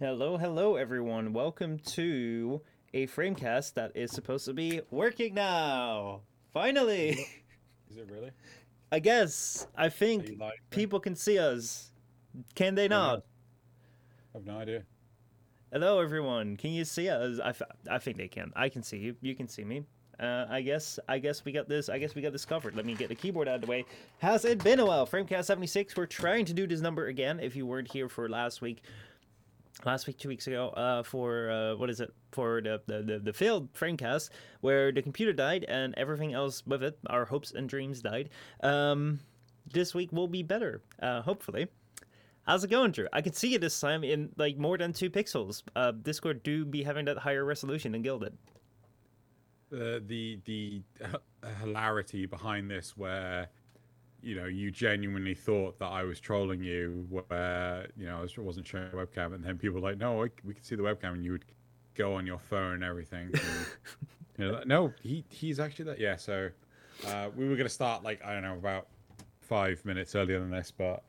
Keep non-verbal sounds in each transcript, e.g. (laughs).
Hello, hello, everyone. Welcome to a framecast that is supposed to be working now. Finally, Is it really? I guess. I think live? people can see us. Can they not? I have no idea. Hello, everyone. Can you see us? I, I think they can. I can see you. You can see me. Uh, I guess. I guess we got this. I guess we got this covered. Let me get the keyboard out of the way. Has it been a while? Framecast seventy six. We're trying to do this number again. If you weren't here for last week, last week, two weeks ago, uh, for uh, what is it? For the, the the failed Framecast, where the computer died and everything else with it, our hopes and dreams died. Um, this week will be better. Uh, hopefully. How's it going, Drew? I can see you this time in like more than two pixels. Uh, Discord do be having that higher resolution than Guilded. Uh, the the h- hilarity behind this, where you know you genuinely thought that I was trolling you, where you know I was, wasn't showing the webcam, and then people were like, "No, I, we can see the webcam," and you would go on your phone and everything. (laughs) and, you know, no, he he's actually that. Yeah, so uh, we were gonna start like I don't know about five minutes earlier than this, but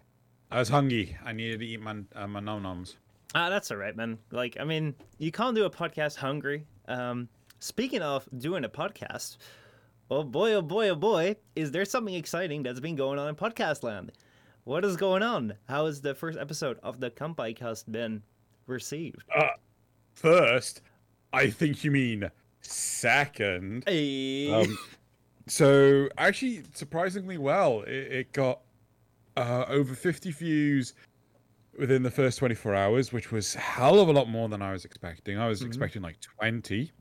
I was hungry. I needed to eat my uh, my nom noms. Ah, that's all right, man. Like, I mean, you can't do a podcast hungry. Um, speaking of doing a podcast, oh boy, oh boy, oh boy, is there something exciting that's been going on in podcast land? What is going on? How has the first episode of the Kanpai cast been received? First, I think you mean second. Hey. Um, so actually, surprisingly well, it, it got uh, over 50 views within the first 24 hours, which was hell of a lot more than I was expecting. I was Mhm. expecting like 20.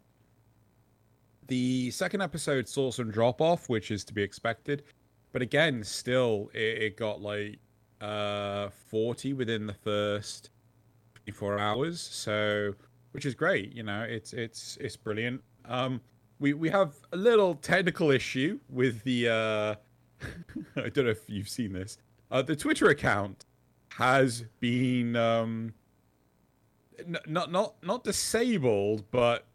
The second episode saw some drop off, which is to be expected, but again, still it, it got like uh 40 within the first 24 hours. So, which is great. You know, it's it's it's brilliant. Um, we we have a little technical issue with the uh (laughs) I don't know if you've seen this. Uh the Twitter account has been um n- not not not disabled but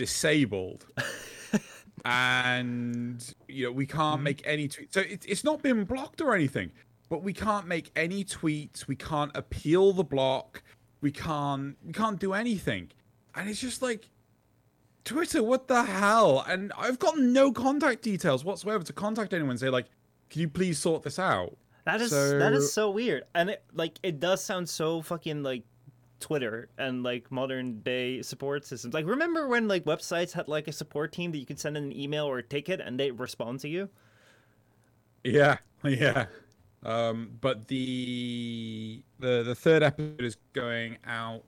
disabled. (laughs) and you know, we can't Mhm. make any tweets. So it, it's not been blocked or anything, but we can't make any tweets, we can't appeal the block, we can't we can't do anything. And it's just like Twitter, what the hell? And I've got no contact details whatsoever to contact anyone and say like, can you please sort this out? That is that So- is so weird, and it like it does sound so fucking like Twitter and like modern day support systems. Like remember when like websites had like a support team that you could send in an email or a ticket and they respond to you? Yeah, (laughs) yeah. Um, but the the the third episode is going out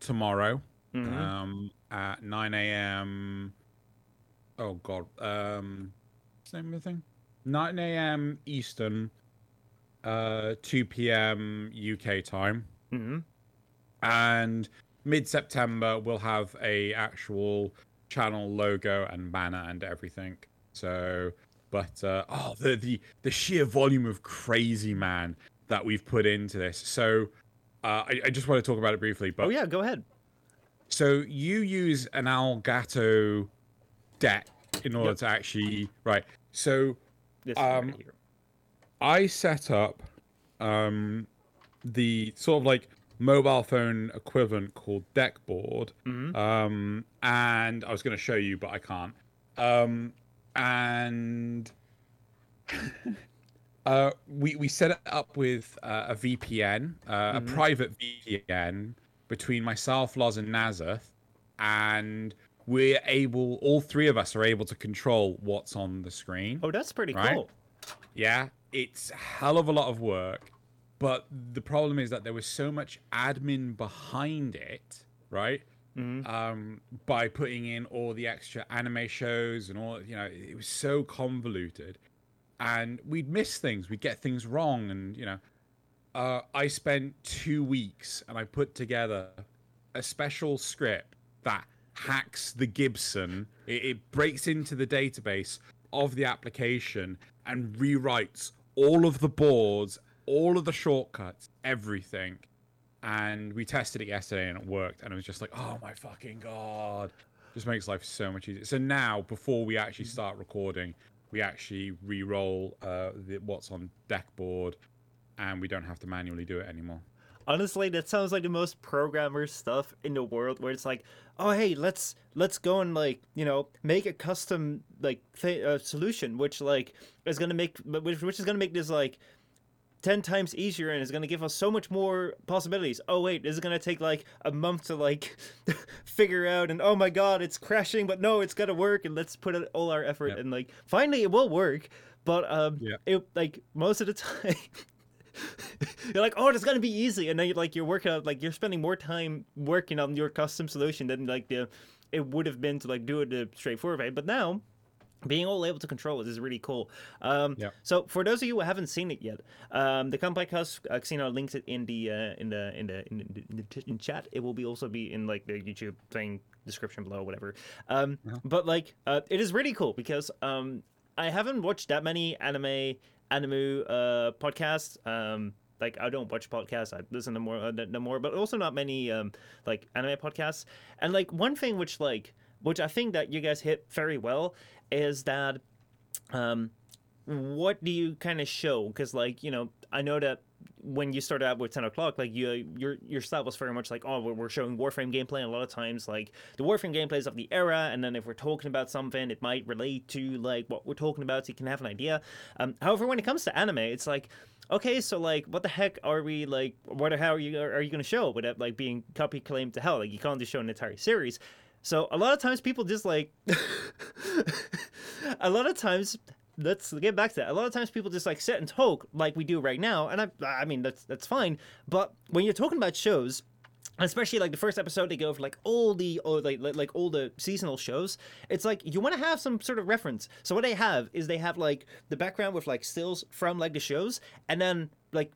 tomorrow. Mhm. Um, at nine a.m. Oh God. Um, what's the name of the thing? Nine a.m. Eastern. Uh, two p.m. UK time. Mhm. And mid-september we'll have a actual channel logo and banner and everything so but uh, oh the, the the sheer volume of crazy man that we've put into this so uh, I, I just want to talk about it briefly but Oh yeah, go ahead. so you use an Elgato deck in order Yep. to actually right so This Um. I set up um, the sort of like mobile phone equivalent called Deckboard, Mhm. um, and I was going to show you, but I can't. Um, and (laughs) uh, we we set it up with uh, a VPN, uh, Mhm. a private VPN between myself, Loz, and Nazareth, and we're able. All three of us are able to control what's on the screen. Oh, that's pretty Right? cool. Yeah, it's a hell of a lot of work, but the problem is that there was so much admin behind it, right? Mhm. Um, by putting in all the extra anime shows and all, you know, it was so convoluted, and we'd miss things, we'd get things wrong, and you know, uh, I spent two weeks and I put together a special script that hacks the Gibson. It, it breaks into the database of the application and rewrites all of the boards, all of the shortcuts, everything. And we tested it yesterday and it worked. And it was just like, oh my fucking god. Just makes life so much easier. So now, before we actually start recording, we actually re-roll uh, the, what's on deck board, and we don't have to manually do it anymore. honestly, that sounds like the most programmer stuff in the world. Where it's like, oh hey, let's let's go and like you know make a custom like th- uh, solution, which like is gonna make which which is gonna make this like 10 times easier and is going to give us so much more possibilities. Oh wait, this is going to take like a month to like (laughs) figure out and oh my god, it's crashing, but no, it's going to work and let's put all our effort Yep. and like finally it will work, but um Yeah. it like most of the (laughs) time you're like, "Oh, it's going to be easy." And then you're like you're working out like you're spending more time working on your custom solution than like the it would have been to like do it the straightforward way. But now being all able to control it is really cool. Um, Yeah. So for those of you who haven't seen it yet, um, the Kanpai Cast uh, Casino links it in the uh, in the in the in the, in the in chat. It will be also be in like the YouTube thing description below, whatever. Um, Uh-huh. But like, uh, it is really cool because um, I haven't watched that many anime anime uh, podcasts. Um, like I don't watch podcasts. I listen to more, uh, no more, but also not many um, like anime podcasts. And like one thing which like which I think that you guys hit very well is that um, what do you kind of show? Because like you know, I know that when you started out with 10 o'clock like you your your style was very much like oh we're, showing warframe gameplay and a lot of times like the warframe gameplay is of the era and then if we're talking about something it might relate to like what we're talking about so you can have an idea. Um, however when it comes to anime it's like okay so like what the heck are we like what hell are you are you going to show without like being copy claimed to hell? Like you can't just show an entire series so a lot of times people just like (laughs) a lot of times let's get back to that. A lot of times people just like sit and talk like we do right now, and I I mean that's that's fine. But when you're talking about shows, especially like the first episode, they go over like all the or like, like all the seasonal shows. It's like you want to have some sort of reference. So what they have is they have like the background with like stills from like the shows, and then like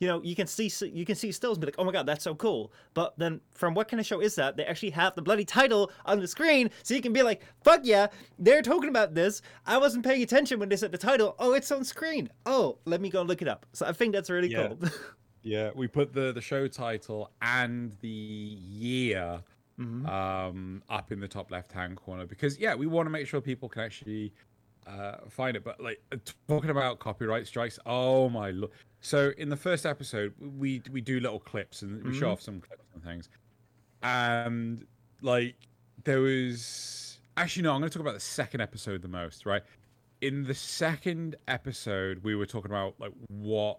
you know you can see you can see stills and be like oh my god that's so cool. But then from what kind of show is that? They actually have the bloody title on the screen so you can be like fuck yeah they're talking about this. I wasn't paying attention when they said the title. Oh it's on screen. Oh let me go look it up. So i think that's really Yeah. cool. (laughs) Yeah, we put the the show title and the year Mhm. um, up in the top left hand corner because yeah, we want to make sure people can actually uh, find it. But like uh, talking about copyright strikes, oh my lord! So in the first episode, we we do little clips and we show Mhm. off some clips and things, and like there was actually no, I'm going to talk about the second episode the most, right? In the second episode, we were talking about like what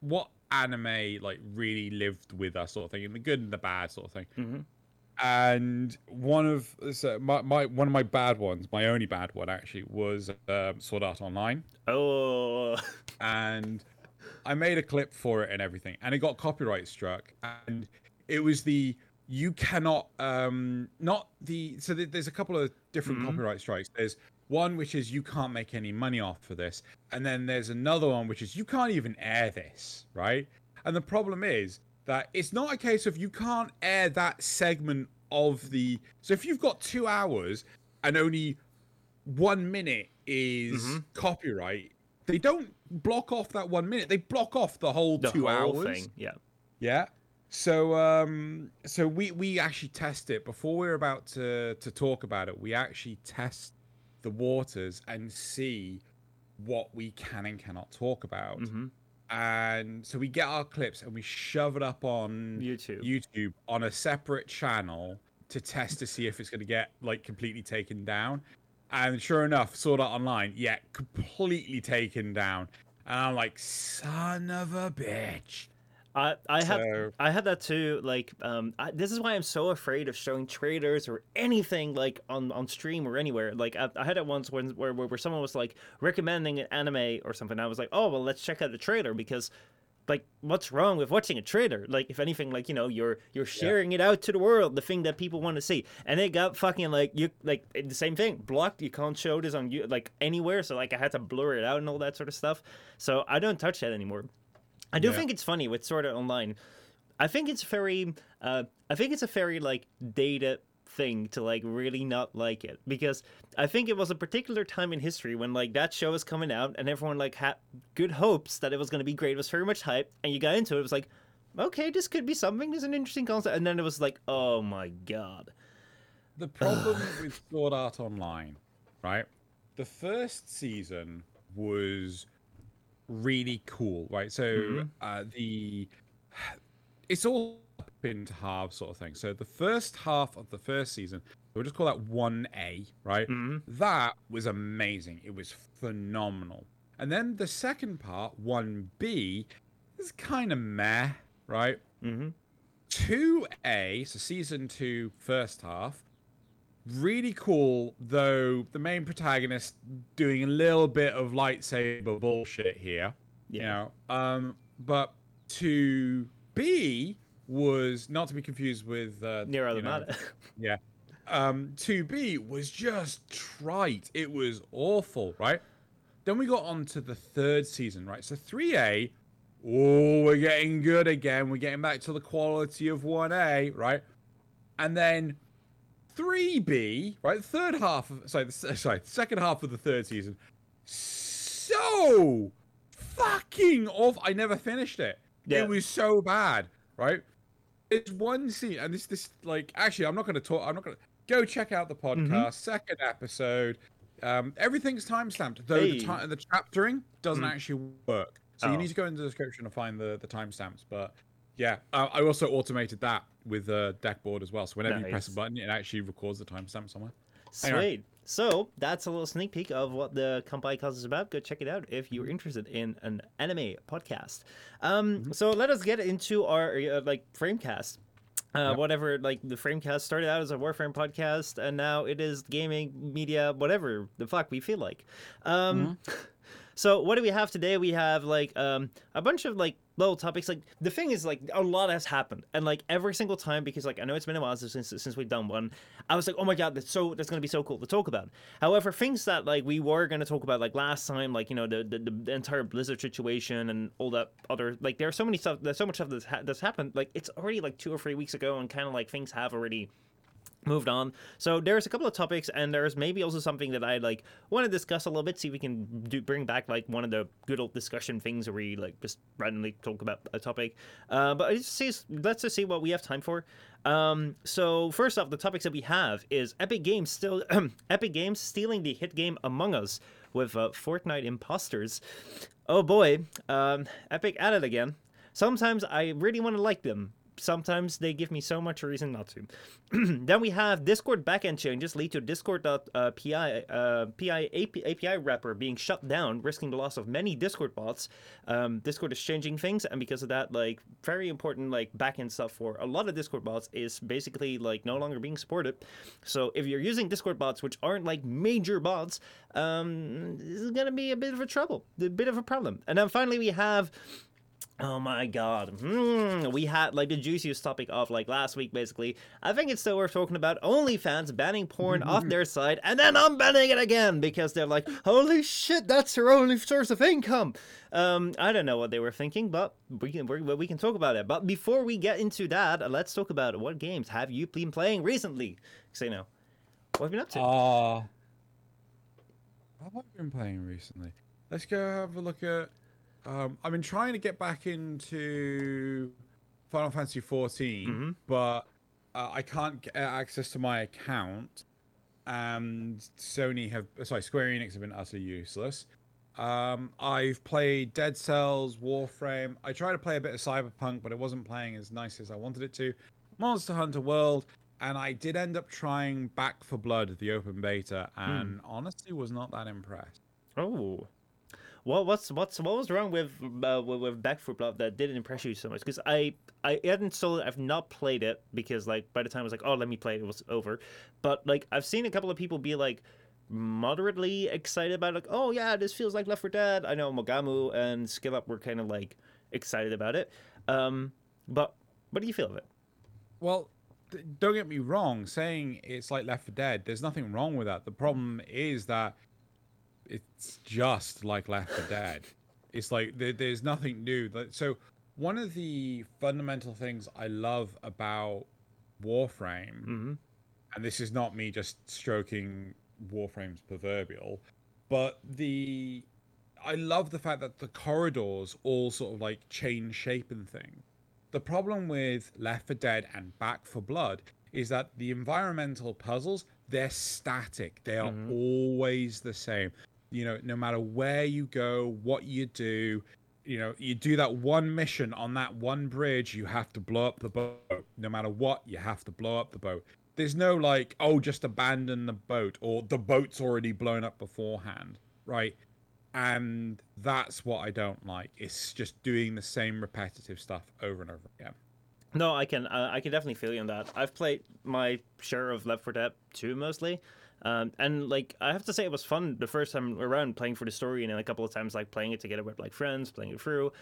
what anime like really lived with us sort of thing and the good and the bad sort of thing Mhm. And one of so my, my one of my bad ones my only bad one actually was um, sword art online. Oh. And i made a clip for it and everything and it got copyright struck. And it was the you cannot um not the so th- there's a couple of different Mhm. copyright strikes. There's one which is you can't make any money off for this. And then there's another one which is you can't even air this right? And the problem is that it's not a case of you can't air that segment of the so if you've got two hours and only one minute is Mhm. copyright they don't block off that one minute they block off the whole the two whole hours thing yeah yeah. So um so we we actually test it before we're about to to talk about it. We actually test the waters and see what we can and cannot talk about. hmm And so we get our clips and we shove it up on youtube YouTube on a separate channel to test to see if it's going to get like completely taken down. And sure enough, Sword Art Online, yeah, completely taken down. And I'm like, son of a bitch. I I had So- I had that too. Like, um, I, this is why I'm so afraid of showing trailers or anything like on, on stream or anywhere. Like, I, I had it once when where, where where someone was like recommending an anime or something. I was like, oh well, let's check out the trailer because, like, what's wrong with watching a trailer? Like, if anything, like you know, you're you're sharing it out to the world, the thing that people want to see. And it got fucking like you like the same thing blocked. You can't show this on you like anywhere. So like I had to blur it out and all that sort of stuff. So I don't touch that anymore. I do Yeah. think it's funny with Sword Art Online. I think it's very, uh, I think it's a very like dated thing to like really not like it because I think it was a particular time in history when like that show was coming out and everyone like had good hopes that it was going to be great. It was very much hype, and you got into it. It was like, okay, this could be something. This is an interesting concept, and then it was like, oh my god. The problem (sighs) with Sword Art Online, right? The first season was really cool, right? So Mhm. uh, the it's all up into halves sort of thing. So the first half of the first season, we'll just call that one A, right? hmm That was amazing. It was phenomenal. And then the second part, one B, is kind of meh, right? Mm-hmm. 2A, so season two, first half, really cool, though the main protagonist doing a little bit of lightsaber bullshit here. You Yeah. know, um, but 2B was not to be confused with uh, NieR you know, (laughs) yeah. Um, 2B was just trite. It was awful, right? Then we got on to the third season, right? So 3A, oh, we're getting good again. We're getting back to the quality of 1A, right? And then 3B, right? Third half of, sorry, the, sorry, second half of the third season, so fucking off. I never finished it. Yeah. It was so bad, right? It's one scene, and this, this, like, actually, I'm not going to talk. I'm not going to go check out the podcast. Mm-hmm. Second episode. Um, everything's timestamped, though Hey. the, ti- the chaptering doesn't Mm. actually work. So Oh. you need to go into the description to find the the timestamps. But yeah, uh, I also automated that with the deckboard as well. So whenever you press a button, it actually records the timestamp somewhere. Sweet. So that's a little sneak peek of what the Kanpai Cast is about. Go check it out if Mm-hmm. you're interested in an anime podcast. Um, Mm-hmm. So let us get into our uh, like framecast. Uh, Yep. Whatever, like the Framecast started out as a Warframe podcast, and now it is gaming media, whatever the fuck we feel like. Um, Mm-hmm. (laughs) So what do we have today? We have like um a bunch of like little topics. Like the thing is like a lot has happened, and like every single time because like I know it's been a while since since we've done one. I was like, oh my god, that's so that's gonna be so cool to talk about. However, things that like we were gonna talk about like last time, like you know the the, the entire Blizzard situation and all that other like there's so many stuff there's so much stuff that's ha- that's happened. Like it's already like two or three weeks ago, and kind of like things have already moved on. So there's a couple of topics, and there's maybe also something that I like want to discuss a little bit. See if we can do bring back like one of the good old discussion things where we like just randomly talk about a topic. Uh, but just see, let's just see what we have time for. Um, so first off, the topics that we have is Epic Games still (clears throat) Epic Games stealing the hit game Among Us with uh, Fortnite imposters. Oh boy, um, Epic at it again. Sometimes I really want to like them. Sometimes they give me so much reason not to. (clears throat) then we have Discord backend changes lead to Discord.py uh, PI API, API wrapper being shut down, risking the loss of many Discord bots. Um, Discord is changing things, and because of that, like very important like backend stuff for a lot of Discord bots is basically like no longer being supported. So if you're using Discord bots, which aren't like major bots, um, this is gonna be a bit of a trouble, a bit of a problem. And then finally we have. Oh my god. Hmm, we had like the juiciest topic of like last week basically. I think it's still worth talking about OnlyFans banning porn (laughs) off their site and then unbanning it again because they're like, holy shit, that's their only source of income. Um, I don't know what they were thinking, but we can we, we can talk about it. But before we get into that, let's talk about what games have you been playing recently? Say no. What have you been up to? Ah. what have I been playing recently? Let's go have a look at. Um, I've been trying to get back into Final Fantasy 14, Mhm. but uh, I can't get access to my account, and Sony have sorry Square Enix have been utterly useless. Um, I've played Dead Cells, Warframe. I tried to play a bit of Cyberpunk, but it wasn't playing as nice as I wanted it to. Monster Hunter World, and I did end up trying Back 4 Blood, the open beta, and honestly was not that impressed. Oh. What what's what's what was wrong with uh, with, Back 4 Blood that didn't impress you so much? Because I I hadn't sold it. I've not played it because like by the time I was like, oh, let me play it, it was over. But like I've seen a couple of people be like moderately excited about like, oh yeah, this feels like Left 4 Dead. I know Mogamu and Skill Up were kind of like excited about it. Um, but what do you feel of it? Well, don't get me wrong. Saying it's like Left 4 Dead, there's nothing wrong with that. The problem is that it's just like Left 4 Dead. It's like there, there's nothing new. So one of the fundamental things I love about Warframe, hmm and this is not me just stroking Warframe's proverbial, but the I love the fact that the corridors all sort of like change shape and thing. The problem with Left 4 Dead and Back 4 Blood is that the environmental puzzles they're static. They are Mhm. always the same. You know, no matter where you go, what you do, you know, you do that one mission on that one bridge, you have to blow up the boat. No matter what, you have to blow up the boat. There's no like, oh, just abandon the boat or the boat's already blown up beforehand, right? And that's what I don't like. It's just doing the same repetitive stuff over and over again. No, I can uh, I can definitely feel you on that. I've played my share of Left 4 Dead 2 mostly. Um, and like I have to say, it was fun the first time around playing for the story, and then a couple of times like playing it together with like friends, playing it through.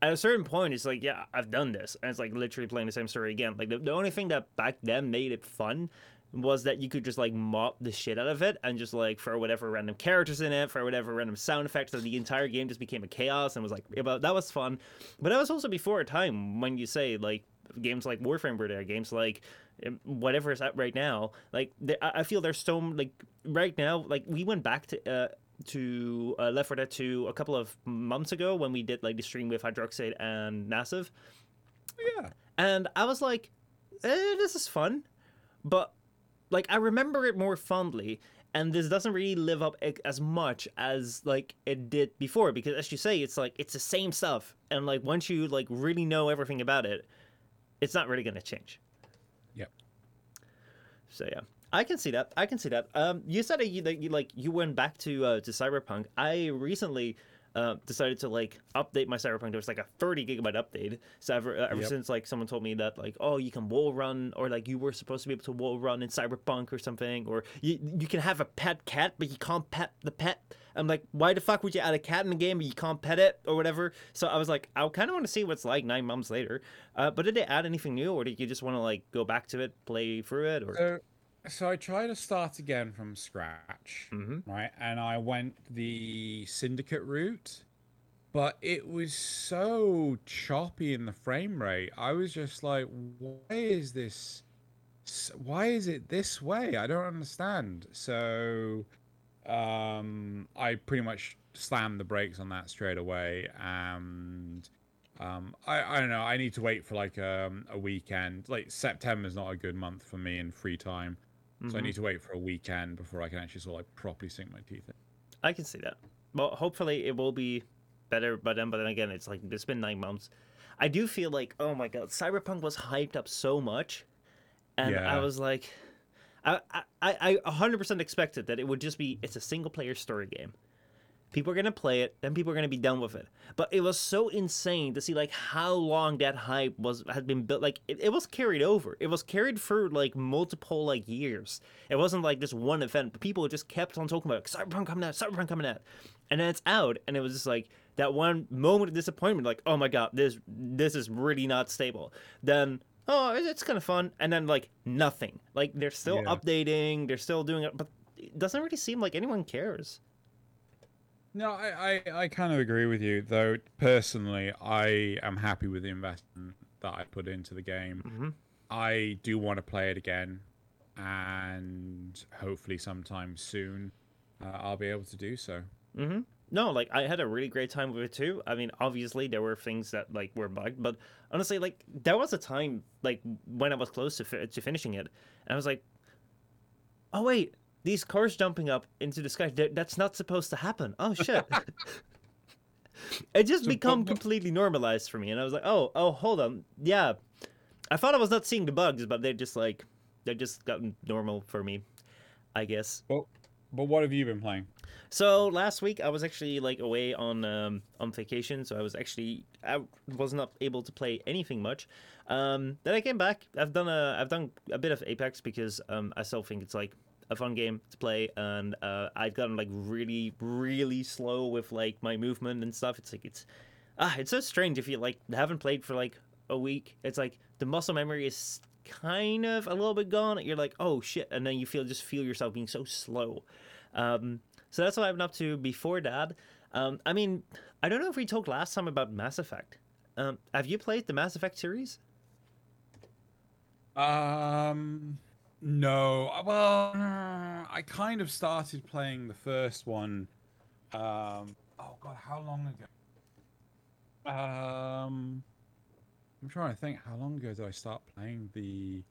At a certain point, it's like, yeah, I've done this, and it's like literally playing the same story again. Like the, the only thing that back then made it fun was that you could just like mop the shit out of it and just like throw whatever random characters in it, for whatever random sound effects, and the entire game just became a chaos and was like, yeah, but that was fun. But that was also before a time when you say like games like Warframe were there, games like um, whatever is out right now. Like I feel there's so like right now. Like we went back to. Uh, to uh, Left 4 Dead 2 a couple of months ago when we did like the stream with Hydroxide and Massive. Yeah. And I was like, eh, this is fun. But like I remember it more fondly and this doesn't really live up as much as like it did before because as you say it's like it's the same stuff and like once you like really know everything about it it's not really going to change. Yep. So yeah, I can see that. I can see that. Um, you said that you, that you like you went back to uh, to Cyberpunk. I recently uh, decided to like update my Cyberpunk. There was like a 30 gigabyte update. So ever uh, ever yep. since like someone told me that like oh you can wall run or like you were supposed to be able to wall run in Cyberpunk or something or you you can have a pet cat but you can't pet the pet. I'm like why the fuck would you add a cat in the game but you can't pet it or whatever. So I was like I kind of want to see what's like nine months later. Uh, but did they add anything new or did you just want to like go back to it, play through it or? So- so I tried to start again from scratch, mm-hmm. right? And I went the syndicate route, but it was so choppy in the frame rate. I was just like, why is this? Why is it this way? I don't understand. So, um, I pretty much slammed the brakes on that straight away, and um, I I don't know. I need to wait for like um, a weekend. Like September is not a good month for me in free time, mm-hmm. so I mm-hmm. need to wait for a weekend before I can actually sort of like properly sink my teeth in. I can see that. Well, hopefully it will be better by then. But then again, it's like it's been nine months. I do feel like oh my god, Cyberpunk was hyped up so much, and yeah. I was like, I I I 100% expected that it would just be it's a single player story game. People are gonna play it, then people are gonna be done with it. But it was so insane to see like how long that hype was had been built. Like it, it was carried over. It was carried for like multiple like years. It wasn't like just one event. People just kept on talking about Cyberpunk coming out, Cyberpunk coming out, and then it's out, and it was just like that one moment of disappointment, like, oh my god, this this is really not stable. Then oh, it's kind of fun, and then like nothing. Like they're still yeah. updating, they're still doing it, but it doesn't really seem like anyone cares. No, I, I, I kind of agree with you, though. Personally, I am happy with the investment that I put into the game. Mm-hmm. I do want to play it again, and hopefully, sometime soon, uh, I'll be able to do so. Mm-hmm no, like I had a really great time with it too. I mean, obviously there were things that like were bugged, but honestly, like there was a time like when I was close to fi- to finishing it, and I was like, oh wait, these cars jumping up into the sky, that's not supposed to happen. Oh shit. (laughs) it just so, become but, completely normalized for me, and I was like, oh, oh, hold on, yeah. I thought I was not seeing the bugs, but they're just like they're just gotten normal for me, I guess. Well, but what have you been playing? So last week I was actually like away on um, on vacation, so I was actually I was not able to play anything much. Um, then I came back. I've done a I've done a bit of Apex because um, I still think it's like a fun game to play, and uh, I've gotten like really really slow with like my movement and stuff. It's like it's ah it's so strange if you like haven't played for like a week. It's like the muscle memory is kind of a little bit gone. You're like oh shit, and then you feel just feel yourself being so slow. Um, so that's what I've been up to before that. Um, I mean, I don't know if we talked last time about Mass Effect. Um, have you played the Mass Effect series? Um, no. Well, I kind of started playing the first one. Um, oh god, how long ago? Um, I'm trying to think. How long ago did I start playing the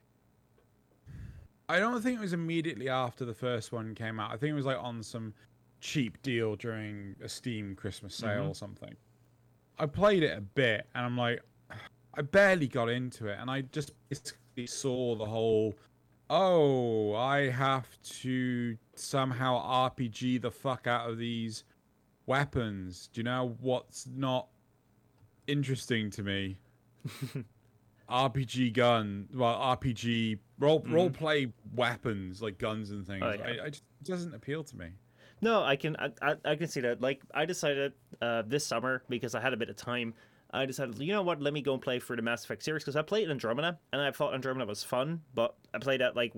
I don't think it was immediately after the first one came out. I think it was like on some cheap deal during a Steam Christmas sale mm-hmm. or something. I played it a bit, and I'm like, (sighs) I barely got into it, and I just basically saw the whole. Oh, I have to somehow RPG the fuck out of these weapons. Do you know what's not interesting to me? (laughs) RPG gun, well, RPG role Mhm. role play weapons like guns and things. Oh, yeah. I, I just it doesn't appeal to me. No, I can I, I, I can see that. Like I decided uh, this summer because I had a bit of time. I decided, you know what? Let me go and play for the Mass Effect series because I played Andromeda and I thought Andromeda was fun, but I played that like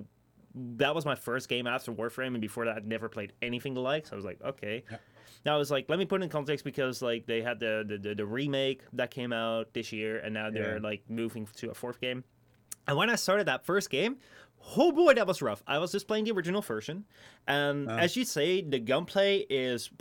that was my first game after Warframe, and before that I'd never played anything like. So I was like, okay. Yeah. Now I was like, let me put it in context because like they had the the, the, the remake that came out this year, and now they're Yeah. like moving to a fourth game. And when I started that first game, oh boy, that was rough. I was just playing the original version, and Ah. as you say, the gunplay is.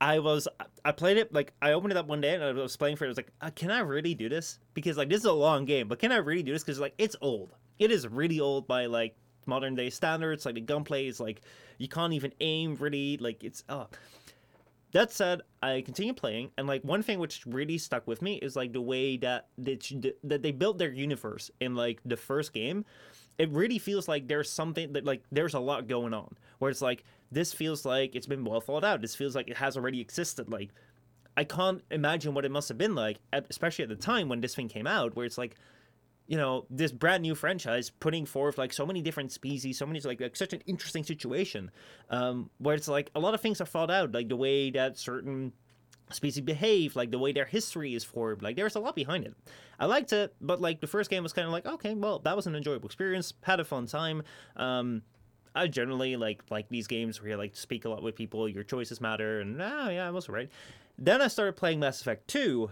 I was I played it like I opened it up one day and I was playing for it. I was like, uh, can I really do this? Because like this is a long game, but can I really do this? Because like it's old. It is really old by like modern day standards. Like the gunplay is like you can't even aim really. Like it's uh that said, I continue playing, and like one thing which really stuck with me is like the way that that, that they built their universe in like the first game. It really feels like there's something that like there's a lot going on. Where it's like this feels like it's been well thought out. This feels like it has already existed. Like I can't imagine what it must have been like, especially at the time when this thing came out, where it's like you know this brand new franchise putting forth like so many different species so many like, like such an interesting situation um where it's like a lot of things are thought out like the way that certain species behave like the way their history is formed like there's a lot behind it i liked it but like the first game was kind of like okay well that was an enjoyable experience had a fun time um I generally like like these games where you like speak a lot with people, your choices matter, and ah, yeah, I was right. Then I started playing Mass Effect 2,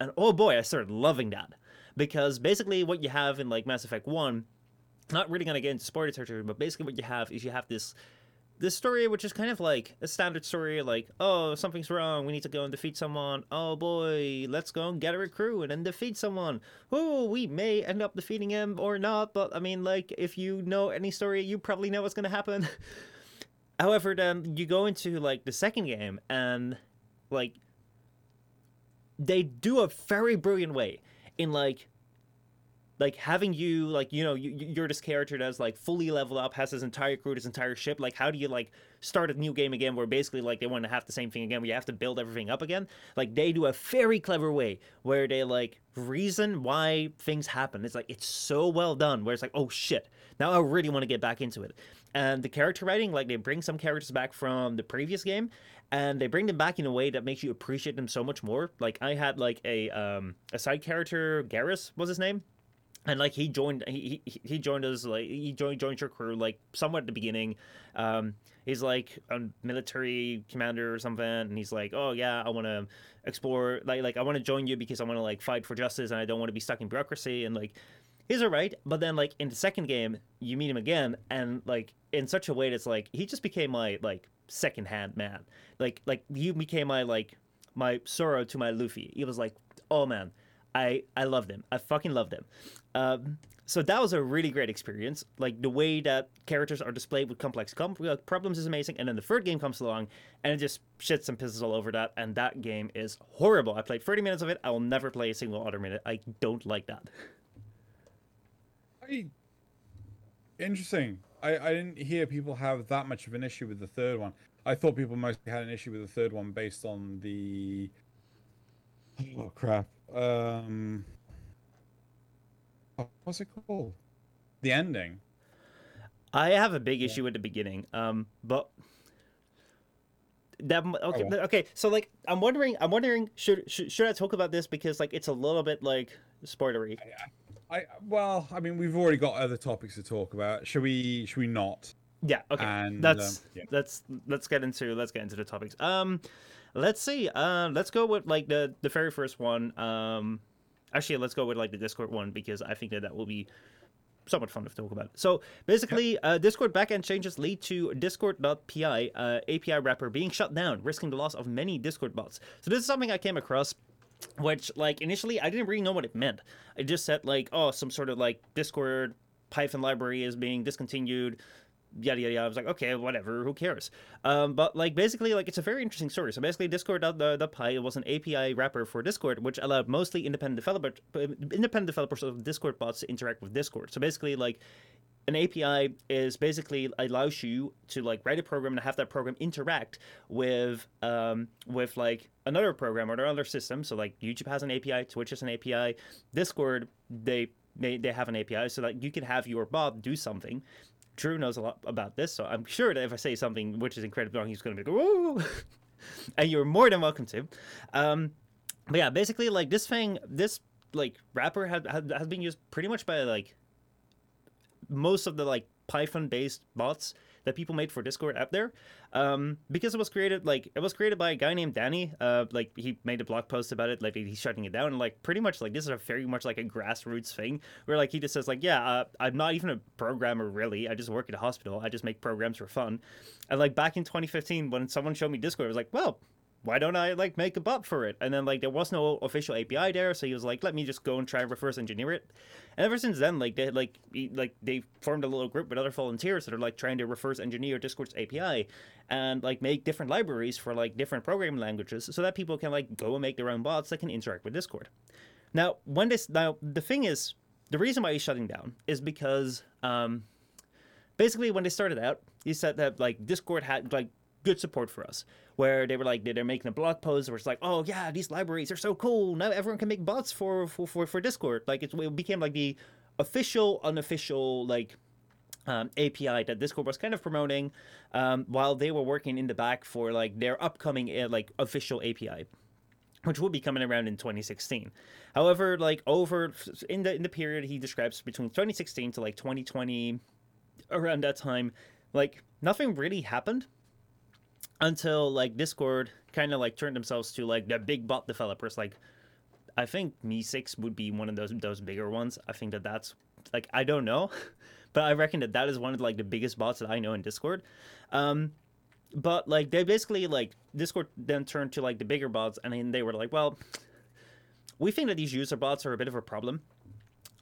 and oh boy, I started loving that because basically what you have in like Mass Effect One, not really gonna get into spoiler territory, but basically what you have is you have this this story which is kind of like a standard story, like oh something's wrong, we need to go and defeat someone. Oh boy, let's go and gather a crew and then defeat someone. Oh, we may end up defeating him or not, but I mean like if you know any story, you probably know what's gonna happen. (laughs) However, then you go into like the second game and like they do a very brilliant way in like like having you like you know you, you're this character that's like fully level up has his entire crew his entire ship. Like how do you like start a new game again where basically like they want to have the same thing again where you have to build everything up again? Like they do a very clever way where they like reason why things happen. It's like it's so well done where it's like oh shit now i really want to get back into it. And the character writing like they bring some characters back from the previous game and they bring them back in a way that makes you appreciate them so much more. Like i had like a um a side character garrus was his name and like he joined he, he he joined us like he joined joined your crew like somewhat at the beginning um he's like a military commander or something and he's like oh yeah i want to explore like like i want to join you because i want to like fight for justice and i don't want to be stuck in bureaucracy and like he's all right but then like in the second game you meet him again and like in such a way that's like he just became my like second hand man like like you became my like my Zoro to my Luffy. He was like, oh man, I I loved him. I fucking loved him. Um, so that was a really great experience. Like the way that characters are displayed with complex com- uh, problems is amazing. And then the third game comes along and it just shits and pisses all over that. And that game is horrible. I played 30 minutes of it. I will never play a single other minute. I don't like that. I, interesting. I, I didn't hear people have that much of an issue with the third one. I thought people mostly had an issue with the third one based on the. Oh crap! Um, what's it called? The ending. I have a big issue with the beginning. Um, but that okay, well. okay. So like, I'm wondering, I'm wondering, should, should should I talk about this because like it's a little bit like spoilery. I well, I mean, we've already got other topics to talk about. Should we? Should we not? Yeah. Okay. And, that's um, yeah. let's let's get into let's get into the topics. Um, let's see. Uh, let's go with like the the very first one. Um, actually, let's go with like the Discord one because I think that that will be somewhat fun to talk about. So basically, uh, Discord backend changes lead to Discord.py uh, API wrapper being shut down, risking the loss of many Discord bots. So this is something I came across. Which, like, initially I didn't really know what it meant. It just said, like, oh, some sort of, like, Discord Python library is being discontinued yada yada yada. I was like, okay, whatever, who cares? Um, but like basically, like it's a very interesting story. So basically, discord the Discord.py was an API wrapper for Discord, which allowed mostly independent developer independent developers of Discord bots to interact with Discord. So basically, like an API is basically allows you to like write a program and have that program interact with um, with like another program or another system. So like YouTube has an API, Twitch has an API, Discord they they, they have an API so that you can have your bot do something. Drew knows a lot about this, so I'm sure that if I say something which is incredibly wrong, he's going to be like, "Whoa!" (laughs) and you're more than welcome to. Um, but yeah, basically, like this thing, this like wrapper has has been used pretty much by like most of the like Python based bots that people made for Discord out there. Um, because it was created like it was created by a guy named Danny. Uh, like he made a blog post about it. Like he's shutting it down. And like pretty much like this is a very much like a grassroots thing where like he just says like yeah uh, I'm not even a programmer really. I just work at a hospital. I just make programs for fun. And like back in 2015 when someone showed me Discord, I was like well why don't I like make a bot for it? And then like there was no official API there, so he was like, let me just go and try and reverse engineer it. And ever since then, like they like he, like they formed a little group with other volunteers that are like trying to reverse engineer Discord's API and like make different libraries for like different programming languages so that people can like go and make their own bots that can interact with Discord. Now, when this now the thing is the reason why he's shutting down is because um basically when they started out, he said that like Discord had like good support for us where they were like they're making a blog post where it's like oh yeah these libraries are so cool. Now everyone can make bots for for for, for discord. Like it became like the official unofficial like um, API that Discord was kind of promoting um, while they were working in the back for like their upcoming uh, like official API which will be coming around in 2016. However, like over in the in the period he describes between 2016 to like 2020 around that time, like nothing really happened until like Discord kind of like turned themselves to like the big bot developers. Like, I think MEE6 would be one of those those bigger ones. I think that that's like I don't know, (laughs) but I reckon that that is one of like the biggest bots that I know in Discord. Um, but like they basically like Discord then turned to like the bigger bots, and then they were like, well, we think that these user bots are a bit of a problem.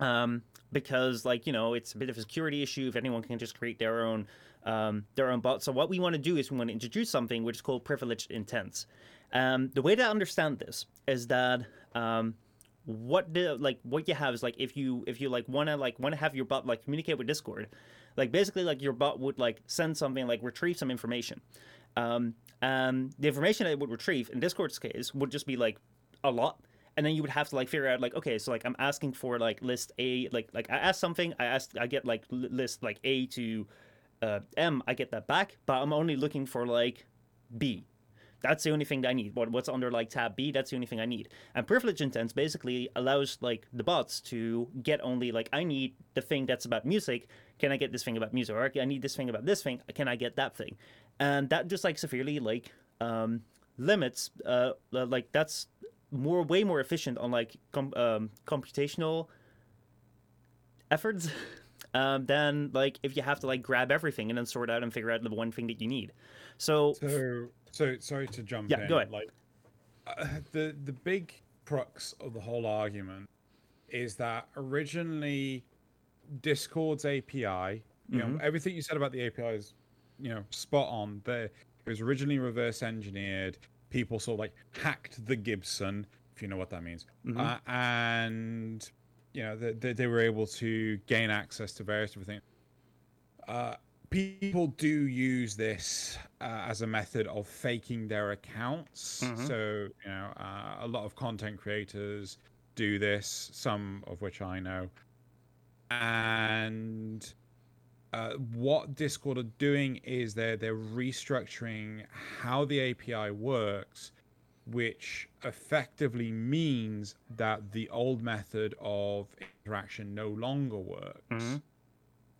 Um, because like you know it's a bit of a security issue if anyone can just create their own um, their own bot. So what we want to do is we want to introduce something which is called privileged intents. Um, the way to understand this is that um, what the like what you have is like if you if you like want to like want to have your bot like communicate with Discord, like basically like your bot would like send something like retrieve some information. Um, and the information that it would retrieve in Discord's case would just be like a lot and then you would have to like figure out like okay so like i'm asking for like list a like like i ask something i ask i get like list like a to uh, M, I get that back, but I'm only looking for like B. That's the only thing that I need. What what's under like tab B? That's the only thing I need. And privilege intents basically allows like the bots to get only like I need the thing that's about music. Can I get this thing about music? Or I need this thing about this thing. Can I get that thing? And that just like severely like um, limits uh like that's more way more efficient on like com- um, computational efforts (laughs) um, than like if you have to like grab everything and then sort out and figure out the one thing that you need. So, so, so sorry to jump yeah, in. go ahead. Like uh, the the big crux of the whole argument is that originally Discord's API, you mm-hmm. know, everything you said about the API is, you know, spot on. There, it was originally reverse engineered. People sort of like hacked the Gibson, if you know what that means, mm-hmm. uh, and you know they, they were able to gain access to various different things. Uh, people do use this uh, as a method of faking their accounts. Mm-hmm. So you know, uh, a lot of content creators do this. Some of which I know, and. Uh, what Discord are doing is they're they're restructuring how the API works which effectively means that the old method of interaction no longer works. Mm-hmm.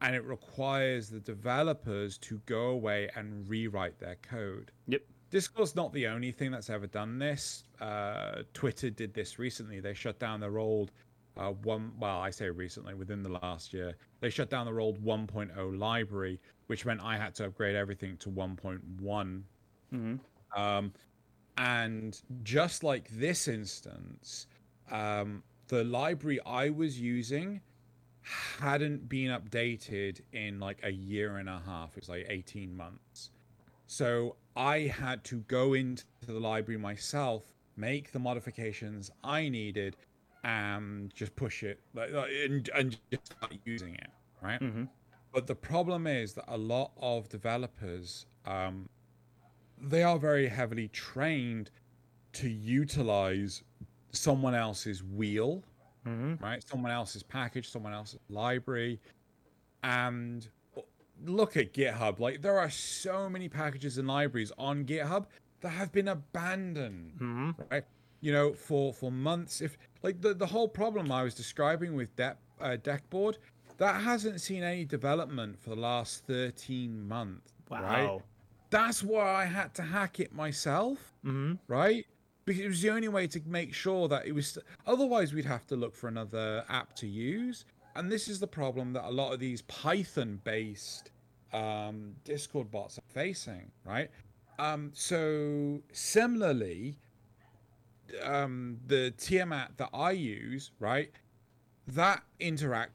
And it requires the developers to go away and rewrite their code. Yep. Discord's not the only thing that's ever done this. Uh, Twitter did this recently. They shut down their old uh, one. Well, I say recently, within the last year, they shut down their old 1.0 library, which meant I had to upgrade everything to 1.1. Mm-hmm. Um, and just like this instance, um, the library I was using hadn't been updated in like a year and a half. It was like 18 months. So I had to go into the library myself, make the modifications I needed, and just push it like, and, and just start using it, right? Mm-hmm. But the problem is that a lot of developers, um, they are very heavily trained to utilize someone else's wheel, Mm-hmm. right? Someone else's package, someone else's library. And look at GitHub. Like, there are so many packages and libraries on GitHub that have been abandoned, Mm-hmm. right? You know, for for months. If like the the whole problem I was describing with De- uh, Deckboard, that hasn't seen any development for the last thirteen months. Right? That's why I had to hack it myself Mm-hmm. right? Because it was the only way to make sure that it was. Otherwise, we'd have to look for another app to use. And this is the problem that a lot of these Python-based um, Discord bots are facing, right? Um, so similarly, um, the Tiamat that I use, right, that interacts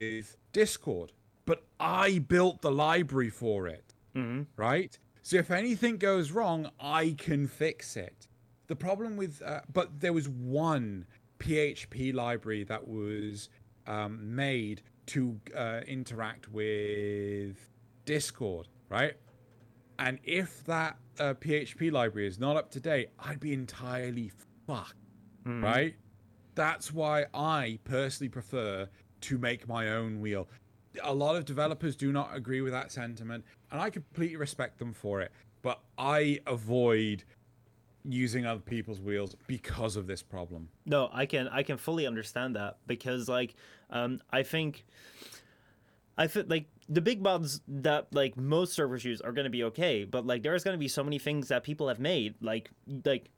with Discord, but I built the library for it Mm-hmm. right? So if anything goes wrong, I can fix it. The problem with, uh, but there was one PHP library that was um, made to uh, interact with Discord, right? And if that uh, PHP library is not up to date, I'd be entirely fucked, Mm-hmm. right? That's why I personally prefer to make my own wheel. A lot of developers do not agree with that sentiment, and I completely respect them for it. But I avoid using other people's wheels because of this problem. No, I can I can fully understand that because like um I think I feel like the big mods that like most servers use are going to be okay, but like there's going to be so many things that people have made like like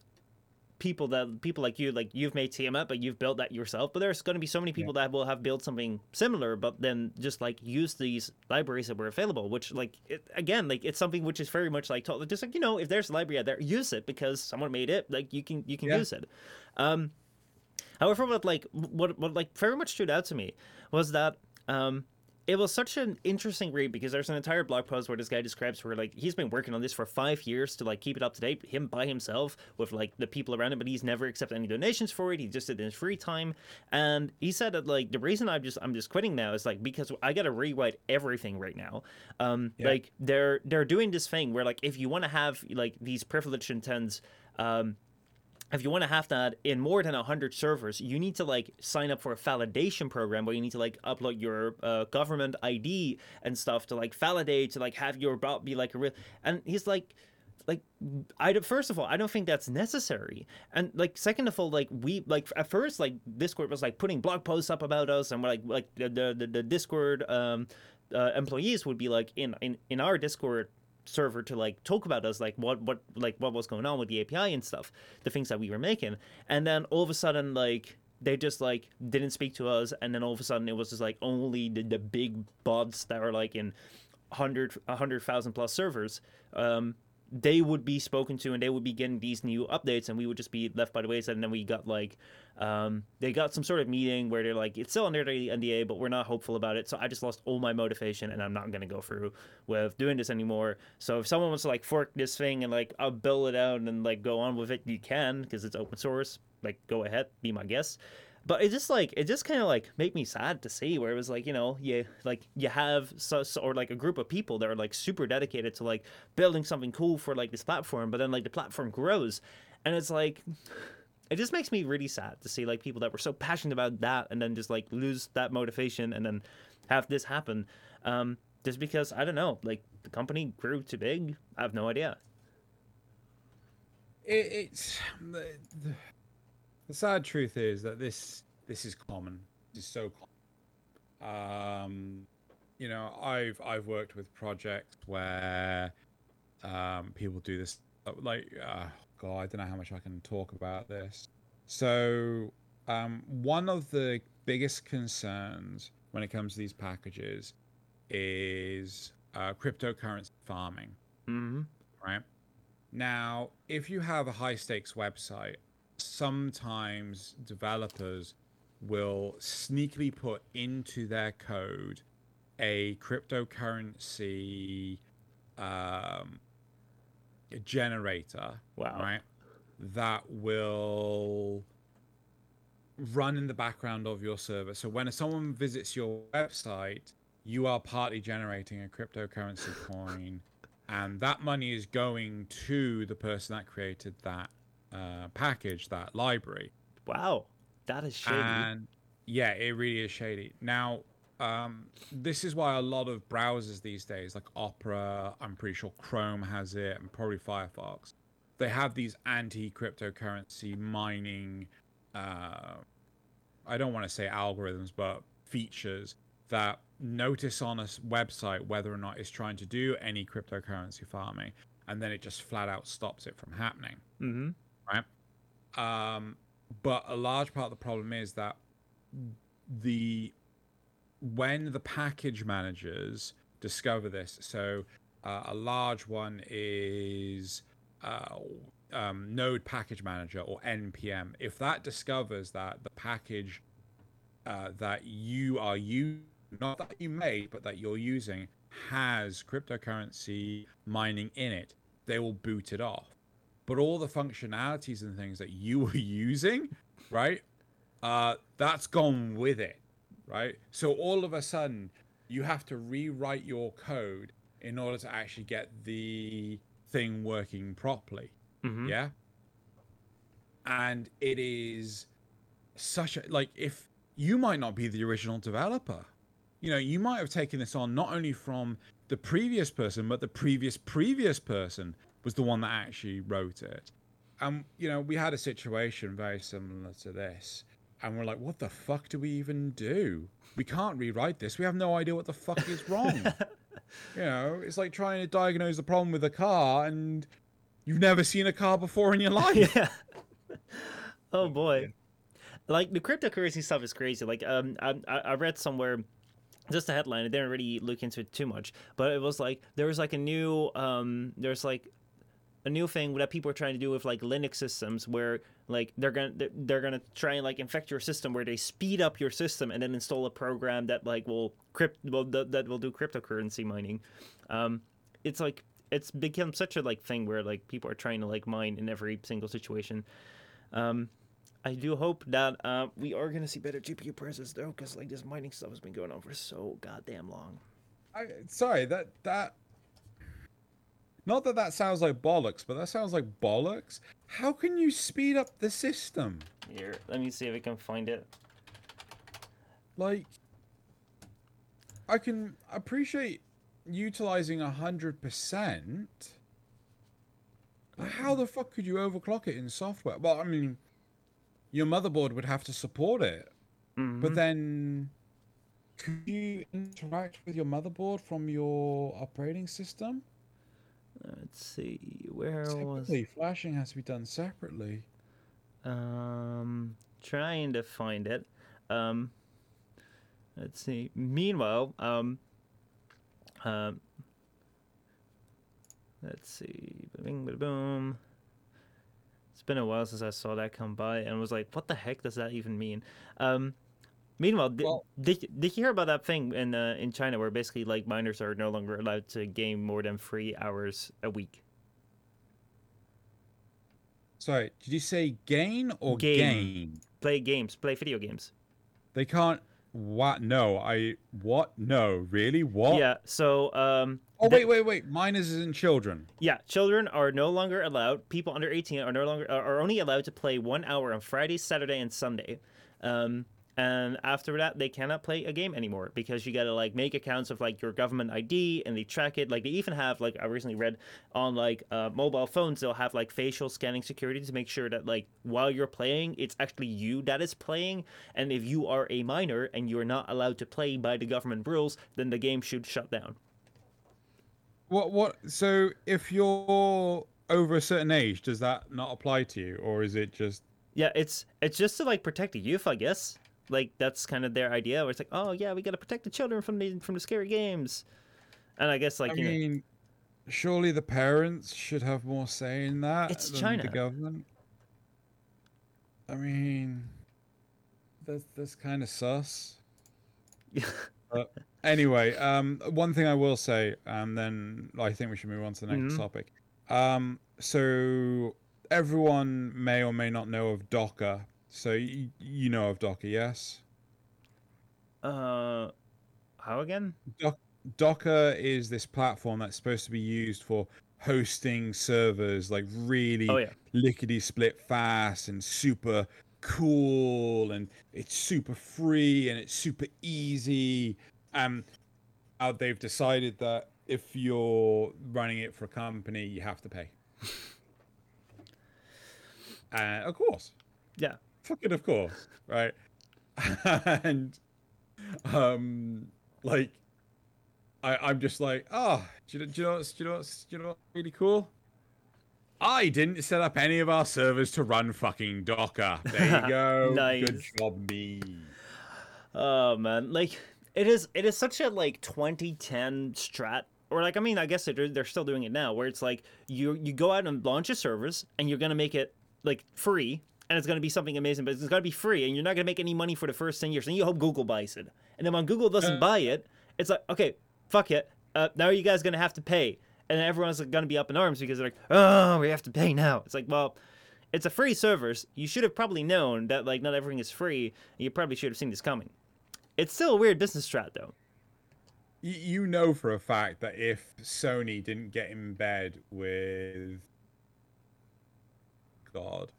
people that people like you like you've made Tiamat but you've built that yourself. But there's going to be so many people that will have built something similar but then just like use these libraries that were available which like it, again like it's something which is very much like just like you know if there's a library out there use it because someone made it like you can you can Yeah. use it. Um However, what like what what like very much stood out to me was that um it was such an interesting read because there's an entire blog post where this guy describes where like he's been working on this for five years to like keep it up to date, him by himself with like the people around him, but he's never accepted any donations for it. He just did it in his free time, and he said that like the reason I'm just I'm just quitting now is like because I got to rewrite everything right now. Um, Yeah. like they're they're doing this thing where like if you want to have like these privileged intents, um, if you want to have that in more than 100 servers you need to like sign up for a validation program where you need to like upload your uh, government id and stuff to like validate to like have your bot be like a real and he's like like i first of all i don't think that's necessary. And like second of all like we like at first like discord was like putting blog posts up about us and we're like like the the, the, the discord um uh, employees would be like in, in in our discord server to like talk about us like what what like what was going on with the api and stuff the things that we were making. And then all of a sudden like they just like didn't speak to us. And then all of a sudden it was just like only the, the big bots that are like in 100 100000 plus servers um they would be spoken to and they would be getting these new updates and we would just be left by the wayside. And then we got like um, they got some sort of meeting where they're like it's still under the nda but we're not hopeful about it. So i just lost all my motivation and i'm not going to go through with doing this anymore. So if someone wants to like fork this thing and like i'll build it out and like go on with it you can because it's open source. Like go ahead be my guest but it just like it just kind of like made me sad to see where it was like you know you like you have so- or like a group of people that are like super dedicated to like building something cool for like this platform but then like the platform grows. And it's like it just makes me really sad to see like people that were so passionate about that and then just like lose that motivation and then have this happen. Um just because i don't know like the company grew too big? I have no idea. It, it's (sighs) the, sad truth is that this this is common. This is so common. Um, you know, I've I've worked with projects where um, people do this. Like, uh, God, I don't know how much I can talk about this. So, um, one of the biggest concerns when it comes to these packages is uh, cryptocurrency farming mm-hmm right? Now, if you have a high stakes website, sometimes developers will sneakily put into their code a cryptocurrency um, generator, Wow. right? That will run in the background of your server. So when someone visits your website, you are partly generating a cryptocurrency coin, and that money is going to the person that created that uh, package, that library. Wow, that is shady. And yeah, it really is shady. Now, um, this is why a lot of browsers these days, like Opera, I'm pretty sure Chrome has it, and probably Firefox, they have these anti-cryptocurrency mining. Uh, I don't want to say algorithms, but features that notice on a website whether or not it's trying to do any cryptocurrency farming, and then it just flat out stops it from happening mm-hmm. Right? Um, but a large part of the problem is that the when the package managers discover this, so uh, a large one is uh, um, Node Package Manager or NPM. If that discovers that the package uh, that you are using, not that you made, but that you're using, has cryptocurrency mining in it, they will boot it off but all the functionalities and things that you (laughs) were using, right? Uh, that's gone with it, right? So all of a sudden, you have to rewrite your code in order to actually get the thing working properly. Mhm. Yeah. And it is such a like if you might not be the original developer. You know, you might have taken this on not only from the previous person, but the previous previous person was the one that actually wrote it. And you know, we had a situation very similar to this. And we're like, what the fuck do we even do? We can't rewrite this. We have no idea what the fuck is wrong. (laughs) you know, it's like trying to diagnose the problem with a car and you've never seen a car before in your life. (laughs) yeah. oh boy. Like the cryptocurrency stuff is crazy. Like um, I, I I read somewhere, just a headline. I didn't really look into it too much, but it was like there was like a new um, there's like a new thing that people are trying to do with like Linux systems, where like they're gonna they're, gonna try and like infect your system, where they speed up your system and then install a program that like will crypt that, that will do cryptocurrency mining. Um, it's like it's become such a like thing where like people are trying to like mine in every single situation. Um, I do hope that uh, we are gonna see better GPU prices though, because like this mining stuff has been going on for so goddamn long. I, sorry, that that. Not that that sounds like bollocks, but that sounds like bollocks. How can you speed up the system? Here, let me see if I can find it. Like, I can appreciate utilizing a hundred percent. How the fuck could you overclock it in software? Well, I mean, your motherboard would have to support it, Mhm. but then could you interact with your motherboard from your operating system? Let's see, where was flashing has to be done separately. um trying to find it. Um, let's see. Meanwhile, um, um, let's see. Bing, bada, boom. It's been a while since I saw that come by and was like, what the heck does that even mean? Um, meanwhile, did, Well- did, did you hear about that thing in uh, in China where basically like miners are no longer allowed to game more than three hours a week? Sorry, did you say gain or Game. gain? Play games, play video games. They can't. What? No, I. What? No, really? What? Yeah. So um, Oh that- wait, wait, wait. Minors and children. Yeah, children are no longer allowed. People under 18 are no longer are only allowed to play one hour on Friday, Saturday, and Sunday. Um, and after that, they cannot play a game anymore because you gotta like make accounts of like your government ID and they track it. Like they even have like I recently read on like uh, mobile phones, they'll have like facial scanning security to make sure that like while you're playing, it's actually you that is playing. And if you are a minor and you're not allowed to play by the government rules, then the game should shut down. What? What? So if you're over a certain age, does that not apply to you, or is it just? Yeah, it's it's just to like protect the youth, I guess. Like that's kind of their idea. Where it's like, oh yeah, we gotta protect the children from the from the scary games. And I guess like I you know, mean, surely the parents should have more say in that It's than China. the government. I mean, that's that's kind of sus. (laughs) But anyway, um, one thing I will say, and then I think we should move on to the next Mhm. topic. Um, so everyone may or may not know of Docker. So y- you know of Docker, yes? Uh, how again? Docker is this platform that's supposed to be used for hosting servers, like really Oh yeah. lickety split fast and super cool and it's super free and it's super easy um they've decided that if you're running it for a company you have to pay (laughs) uh, of course Yeah. Fucking of course right (laughs) and um like I, I'm just like, oh, do you, know- do you know what's, do you know what's, do you know what's really cool? I didn't set up any of our servers to run fucking Docker. There you go. (laughs) nice. Good job, me. Oh man, like it is. It is such a like 2010 strat, or like I mean, I guess it, they're still doing it now, where it's like you you go out and launch a service, and you're gonna make it like free, and it's gonna be something amazing, but it's gonna be free, and you're not gonna make any money for the first 10 years, and you hope Google buys it, and then when Google doesn't Uh. buy it, it's like okay, fuck it, uh, now you guys gonna have to pay, and everyone's gonna be up in arms because they're like, oh, we have to pay now. It's like, well. It's a free service. You should have probably known that like not everything is free. And you probably should have seen this coming. It's still a weird business strat, though. You know for a fact that if Sony didn't get in bed with God,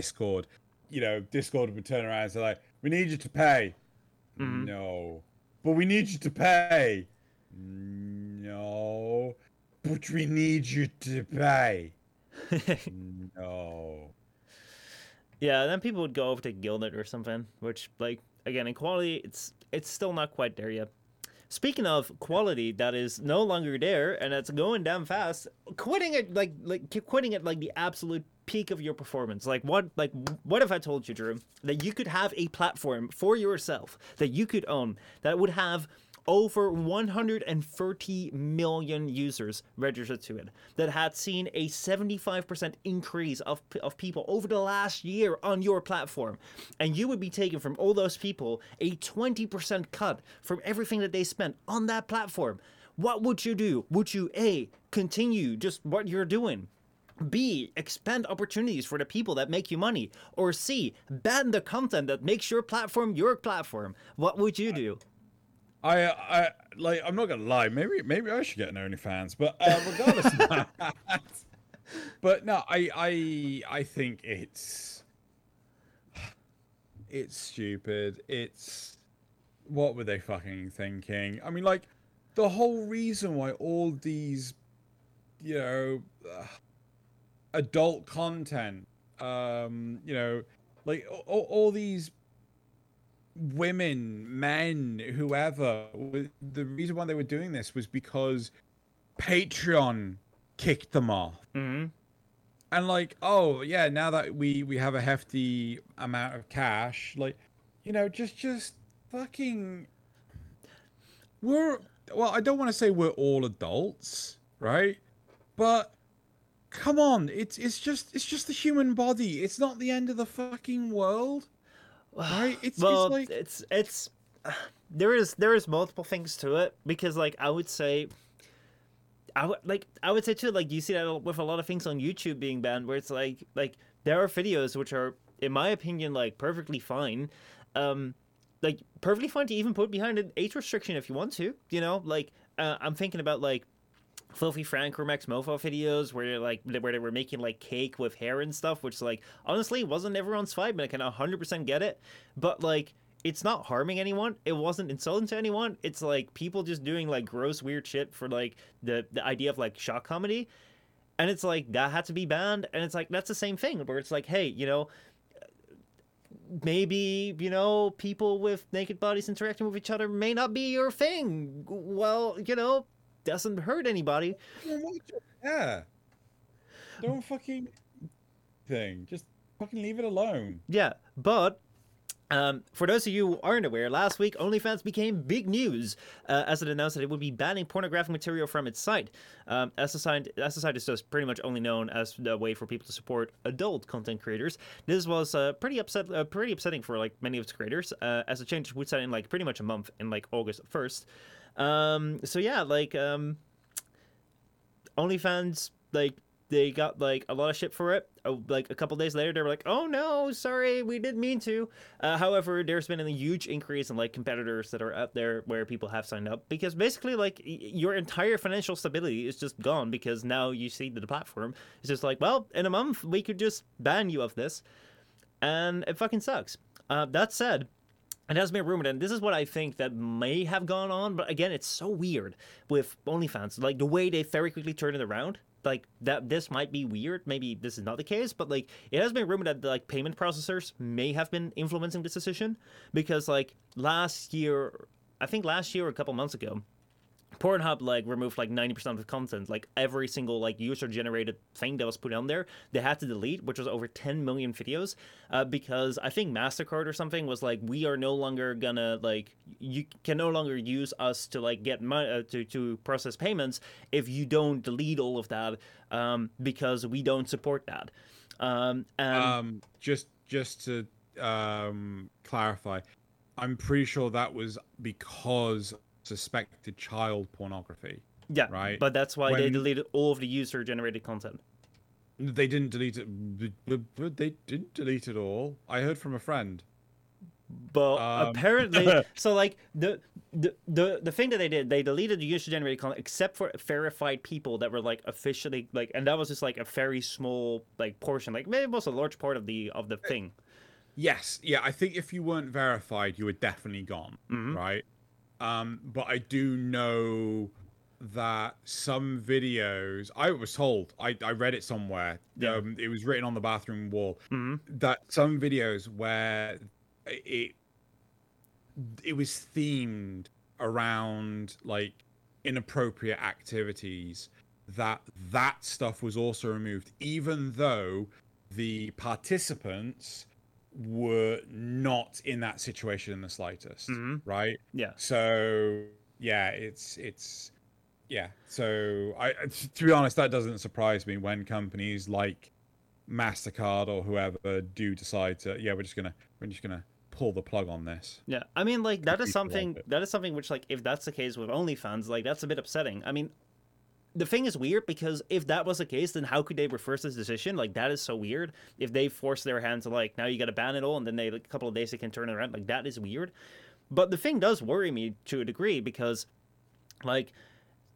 Discord, you know, Discord would turn around and say like, "We need you to pay." Mhm. No, but we need you to pay. No, but we need you to pay. (laughs) No. yeah, then people would go over to Guilded or something, which, like, again, in quality, it's it's still not quite there yet. Speaking of quality that is no longer there and it's going down fast, quitting it like like keep quitting it like the absolute peak of your performance. Like what like what if I told you, Drew, that you could have a platform for yourself that you could own that would have over 130 million users registered to it that had seen a 75% increase of, of people over the last year on your platform? And you would be taking from all those people a 20% cut from everything that they spent on that platform. What would you do? Would you a continue just what you're doing B, expand opportunities for the people that make you money. Or C, ban the content that makes your platform your platform. What would you do? I, I like. I'm not gonna lie. Maybe, maybe I should get an OnlyFans. But uh, regardless of that, (laughs) but no, I, I, I think it's, it's stupid. It's, what were they fucking thinking? I mean, like, the whole reason why all these, you know, uh, adult content, um, you know, like all, all these women, men, whoever. The reason why they were doing this was because Patreon kicked them off. hmm And like, oh yeah, now that we we have a hefty amount of cash, like, you know, just just fucking. We're well, I don't want to say we're all adults, right? But come on, it's it's just it's just the human body. It's not the end of the fucking world, right? It's well, it's like it's it's there is there is multiple things to it because like I would say I would like I would say too like you see that with a lot of things on YouTube being banned where it's like like there are videos which are in my opinion like perfectly fine um like perfectly fine to even put behind an age restriction if you want to you know like uh, I'm thinking about like Filthy Frank or Maxmoefoe videos where like where they were making like cake with hair and stuff, which like honestly wasn't everyone's vibe, and I can hundred percent get it. But like it's not harming anyone. It wasn't insulting to anyone. It's like people just doing like gross weird shit for like the the idea of like shock comedy. And it's like that had to be banned, and it's like that's the same thing where it's like, hey, you know, maybe you know people with naked bodies interacting with each other may not be your thing. Well, you know, doesn't hurt anybody. Don't watch it. Yeah. Don't fucking thing. Just fucking leave it alone. Yeah, but Um, for those of you who aren't aware, last week OnlyFans became big news uh, as it announced that it would be banning pornographic material from its site. Um, as, a site, as a site is just pretty much only known as a way for people to support adult content creators. This was uh, pretty upset, uh, pretty upsetting for like many of its creators, uh, as the change would set in like pretty much a month in like August first. Um, so yeah, like um, OnlyFans like they got like a lot of shit for it. Oh, like a couple days later, they were like, "Oh no, sorry, we didn't mean to." Uh, however, there's been a huge increase in like competitors that are out there where people have signed up because basically, like y- your entire financial stability is just gone because now you see that the platform is just like, well, in a month we could just ban you of this, and it fucking sucks. Uh, that said. It has been rumored, and this is what I think that may have gone on. But again, it's so weird with OnlyFans, like the way they very quickly turn it around like that this might be weird maybe this is not the case but like it has been rumored that like payment processors may have been influencing this decision because like last year i think last year or a couple months ago Pornhub like removed like 90% of the content. Like every single like user generated thing that was put on there they had to delete which was over 10 million videos uh, because I think MasterCard or something was like we are no longer gonna like you can no longer use us to like get money uh, to, to process payments if you don't delete all of that um, because we don't support that. Um, and Um, just just to um, clarify, I'm pretty sure that was because suspected child pornography. yeah right. but that's why they deleted all of the user generated content They didn't delete it. b- b- b- They didn't delete it all. I heard from a friend. But Um, apparently, (laughs) so like the, the the the thing that they did, they deleted the user generated content except for verified people that were like officially like, and that was just like a very small like portion, like maybe it was a large part of the of the thing. Yes, yeah. I think if you weren't verified, you were definitely gone, Mhm. right? Um, but I do know that some videos I was told I, I read it somewhere. Yeah. Um, it was written on the bathroom wall hmm that some videos where it it was themed around like inappropriate activities that that stuff was also removed even though the participants were not in that situation in the slightest hmm right? Yeah. so yeah it's it's yeah. So i to be honest that doesn't surprise me when companies like mastercard or whoever do decide to yeah we're just gonna we're just gonna pull the plug on this. Yeah, I mean, like that is something that is something which, like, if that's the case with OnlyFans, like that's a bit upsetting. I mean, the thing is weird because if that was the case, then how could they reverse this decision? Like that is so weird. If they force their hand to like now you got to ban it all, and then they like, a couple of days they can turn it around, like that is weird. But the thing does worry me to a degree because, like,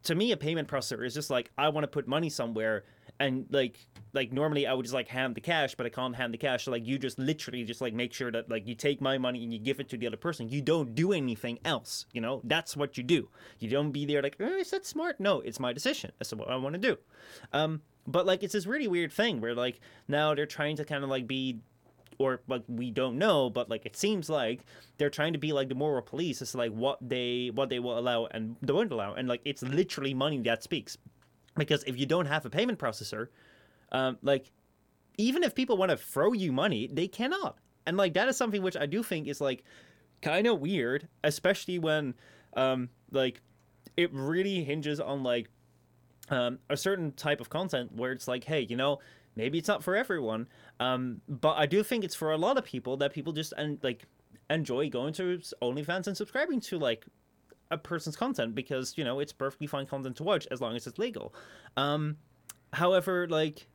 to me, a payment processor is just like I want to put money somewhere, and like like normally I would just like hand the cash, but I can't hand the cash. So like you just literally just like make sure that like you take my money and you give it to the other person. You don't do anything else. You know that's what you do. You don't be there like oh, is that smart? No, it's my decision. That's what I want to do. Um, but like it's this really weird thing where like now they're trying to kind of like be or like we don't know, but like it seems like they're trying to be like the moral police to like what they what they will allow and don't allow, and like it's literally money that speaks. Because if you don't have a payment processor, um, like even if people want to throw you money, they cannot, and like that is something which I do think is like kind of weird, especially when um like it really hinges on like um, a certain type of content where it's like, hey, you know, maybe it's not for everyone, um, but I do think it's for a lot of people that people just and like enjoy going to OnlyFans and subscribing to like a person's content because you know it's perfectly fine content to watch as long as it's legal. Um, however, like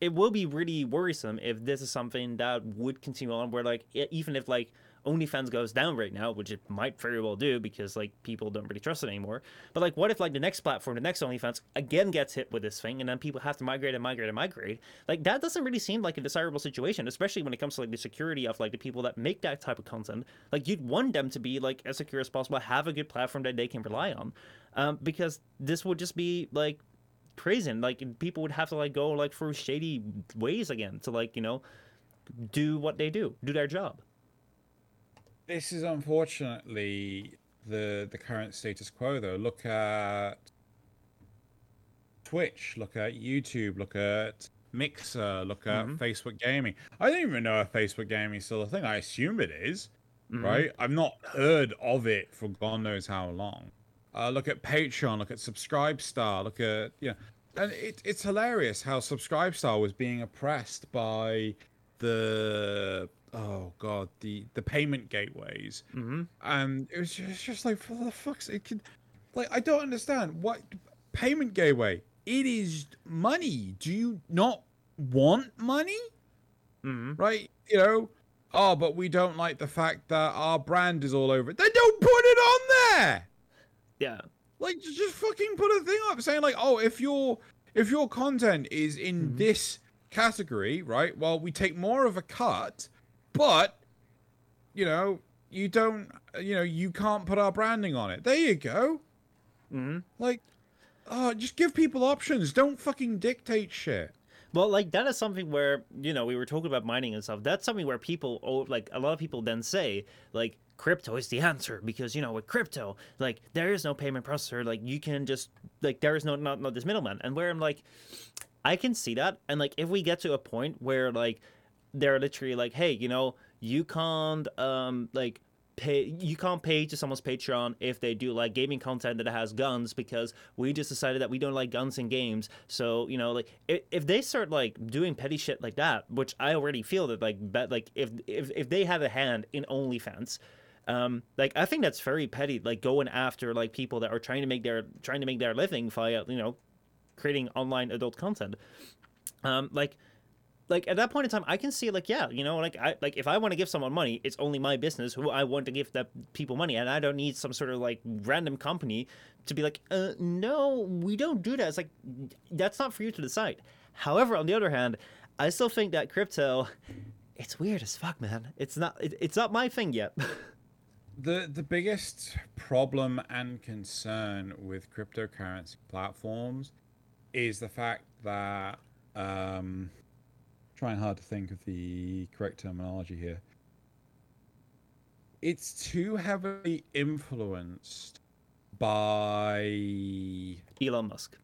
it will be really worrisome if this is something that would continue on where like even if like OnlyFans goes down right now, which it might very well do because like people don't really trust it anymore. But like, what if like the next platform, the next OnlyFans, again gets hit with this thing, and then people have to migrate and migrate and migrate? Like that doesn't really seem like a desirable situation, especially when it comes to like the security of like the people that make that type of content. Like you'd want them to be like as secure as possible, have a good platform that they can rely on, um, because this would just be like crazy. And, like people would have to like go like through shady ways again to like you know do what they do, do their job. This is unfortunately the the current status quo though look at twitch look at youtube look at mixer look at Mhm. facebook gaming i don't even know if facebook gaming is still a thing i assume it is Mhm. right? I've not heard of it for God knows how long. Uh, look at Patreon, look at Subscribe Star, look at you know, and it, it's hilarious how Subscribe Star was being oppressed by the oh god the the payment gateways, Mm-hmm. and it was just, it's just like for the fuck's it could like I don't understand what payment gateway. It is money. Do you not want money? Mm-hmm. right? You know, oh, but we don't like the fact that our brand is all over it. Then don't put it on there. Yeah. Like, just fucking put a thing up saying like, oh, if your if your content is in Mhm. this category, right? Well, we take more of a cut, but you know, you don't, you know, you can't put our branding on it. There you go. Mm-hmm. Like, oh, just give people options. Don't fucking dictate shit. Well, like that is something where you know we were talking about mining and stuff. That's something where people, oh, like a lot of people then say, like crypto is the answer because you know with crypto, like there is no payment processor. Like you can just like there is no not not this middleman. And where I'm like, I can see that. And like if we get to a point where like they're literally like, hey, you know, you can't um like pay you can't pay to someone's Patreon if they do like gaming content that has guns because we just decided that we don't like guns in games. So, you know, like if, if they start like doing petty shit like that, which I already feel that like bet like if if if they have a hand in OnlyFans, um like I think that's very petty, like going after like people that are trying to make their trying to make their living via, you know, creating online adult content. Um like like at that point in time i can see like yeah you know like i like if i want to give someone money it's only my business who i want to give that people money and i don't need some sort of like random company to be like uh no we don't do that. It's like that's not for you to decide. However on the other hand i still think that crypto it's weird as fuck man. It's not it, it's not my thing yet. (laughs) The the biggest problem and concern with cryptocurrency platforms is the fact that um trying hard to think of the correct terminology here it's too heavily influenced by elon musk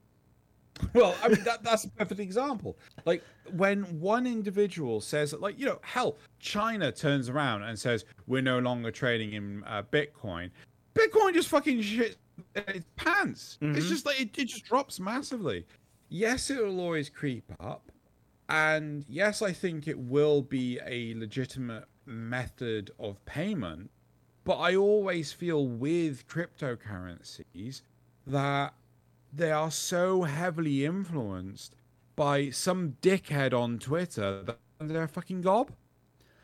(laughs) well, I mean that that's a perfect example. Like when one individual says like you know, hell, China turns around and says we're no longer trading in uh, Bitcoin. Bitcoin just fucking shit its pants. It's Mhm. just like it, it just drops massively. Yes, it will always creep up, and yes, I think it will be a legitimate method of payment. But I always feel with cryptocurrencies that they are so heavily influenced by some dickhead on Twitter that they're a fucking gob,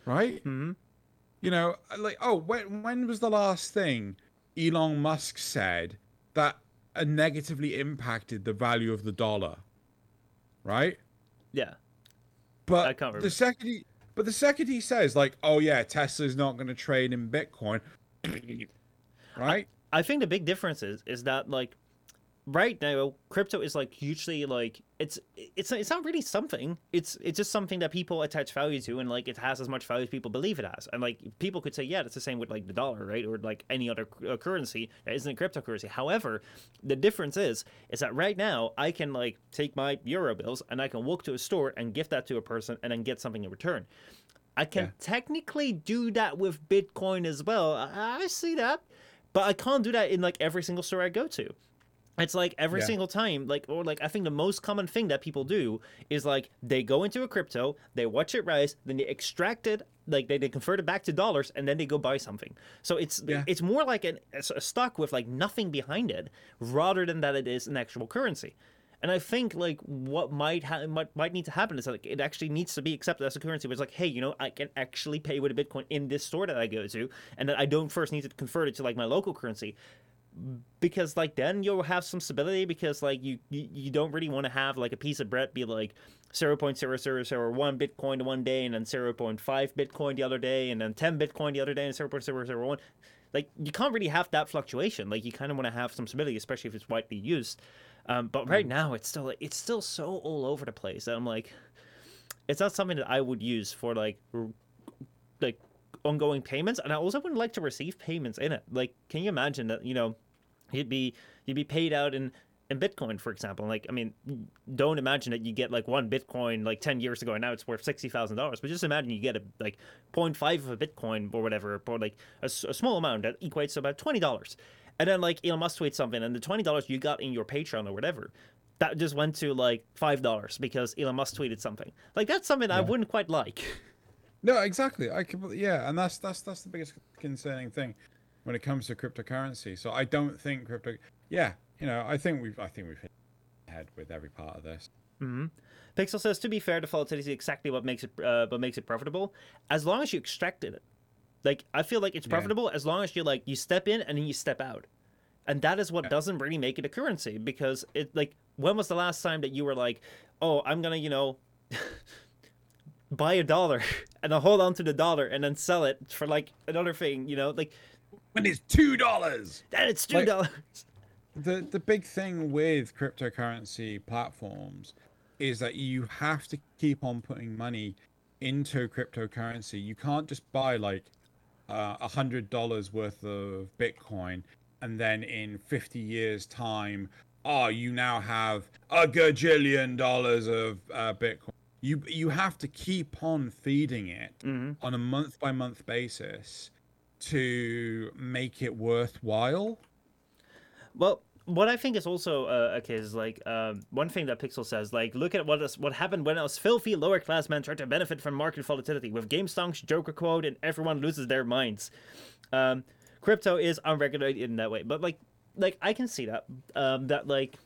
right? hmm You know, like oh, when when was the last thing Elon Musk said that negatively impacted the value of the dollar, right? yeah But I can't remember. the second he, but the second he says like, oh yeah, Tesla's not going to trade in Bitcoin, (clears throat) right? I think the big difference is is that like right now crypto is like hugely like it's it's it's not really something it's it's just something that people attach value to and like it has as much value as people believe it has and like people could say yeah it's the same with like the dollar right or like any other uh, currency that isn't a cryptocurrency however the difference is is that right now i can like take my euro bills and i can walk to a store and gift that to a person and then get something in return I can Yeah. technically do that with Bitcoin as well. I I see that, but I can't do that in like every single store I go to. It's like every Yeah. single time, like or like I think the most common thing that people do is like they go into a crypto, they watch it rise, then they extract it, like they, they convert it back to dollars, and then they go buy something. So it's Yeah. it's more like an, a stock with like nothing behind it, rather than that it is an actual currency. And I think like what might ha- might might need to happen is that like, it actually needs to be accepted as a currency. Where it's like, hey, you know, I can actually pay with a Bitcoin in this store that I go to, and that I don't first need to convert it to like my local currency, because like then you'll have some stability. Because like you you, you don't really want to have like a piece of bread be like zero point zero zero zero one Bitcoin one day, and then zero point five Bitcoin the other day, and then ten Bitcoin the other day, and zero point zero zero one. Like you can't really have that fluctuation. Like you kind of want to have some stability, especially if it's widely used. Um, but right now, it's still it's still so all over the place that I'm like, it's not something that I would use for like r- like ongoing payments, and I also wouldn't like to receive payments in it. Like, can you imagine that you know, you'd be you'd be paid out in in Bitcoin, for example. Like, I mean, don't imagine that you get like one Bitcoin like 10 years ago and now it's worth $60,000. But just imagine you get a like 0.5 of a Bitcoin or whatever, or like a, a small amount that equates to about $20. And then like Elon Musk tweets something and the $20 you got in your Patreon or whatever, that just went to like $5 because Elon Musk tweeted something. Like, that's something I wouldn't quite like. No, exactly. I could, yeah, and that's that's that's the biggest concerning thing when it comes to cryptocurrency. So I don't think crypto. Yeah, you know, I think we've I think we've hit head with every part of this. Mm-hmm. Pixel says to be fair, default is exactly what makes it uh, what makes it profitable. As long as you extracted it, like I feel like it's profitable yeah. as long as you like you step in and then you step out, and that is what yeah. doesn't really make it a currency because it like when was the last time that you were like, oh, I'm gonna you know. (laughs) buy a dollar (laughs) and I'll hold on to the dollar and then sell it for like another thing, you know, like when it's two dollars. Then it's two dollars. Like, the the big thing with cryptocurrency platforms is that you have to keep on putting money into cryptocurrency. You can't just buy like uh, a uh, hundred dollars worth of Bitcoin and then in fifty years' time, oh, you now have a gajillion dollars of uh, Bitcoin you you have to keep on feeding it mm-hmm. on a month by month basis to make it worthwhile. Well, what I think is also uh, okay is like um, one thing that Pixel says, like look at what is, what happened when us filthy lower class men tried to benefit from market volatility with GameStonk's Joker quote and everyone loses their minds. Um, crypto is unregulated in that way, but like like I can see that um, that like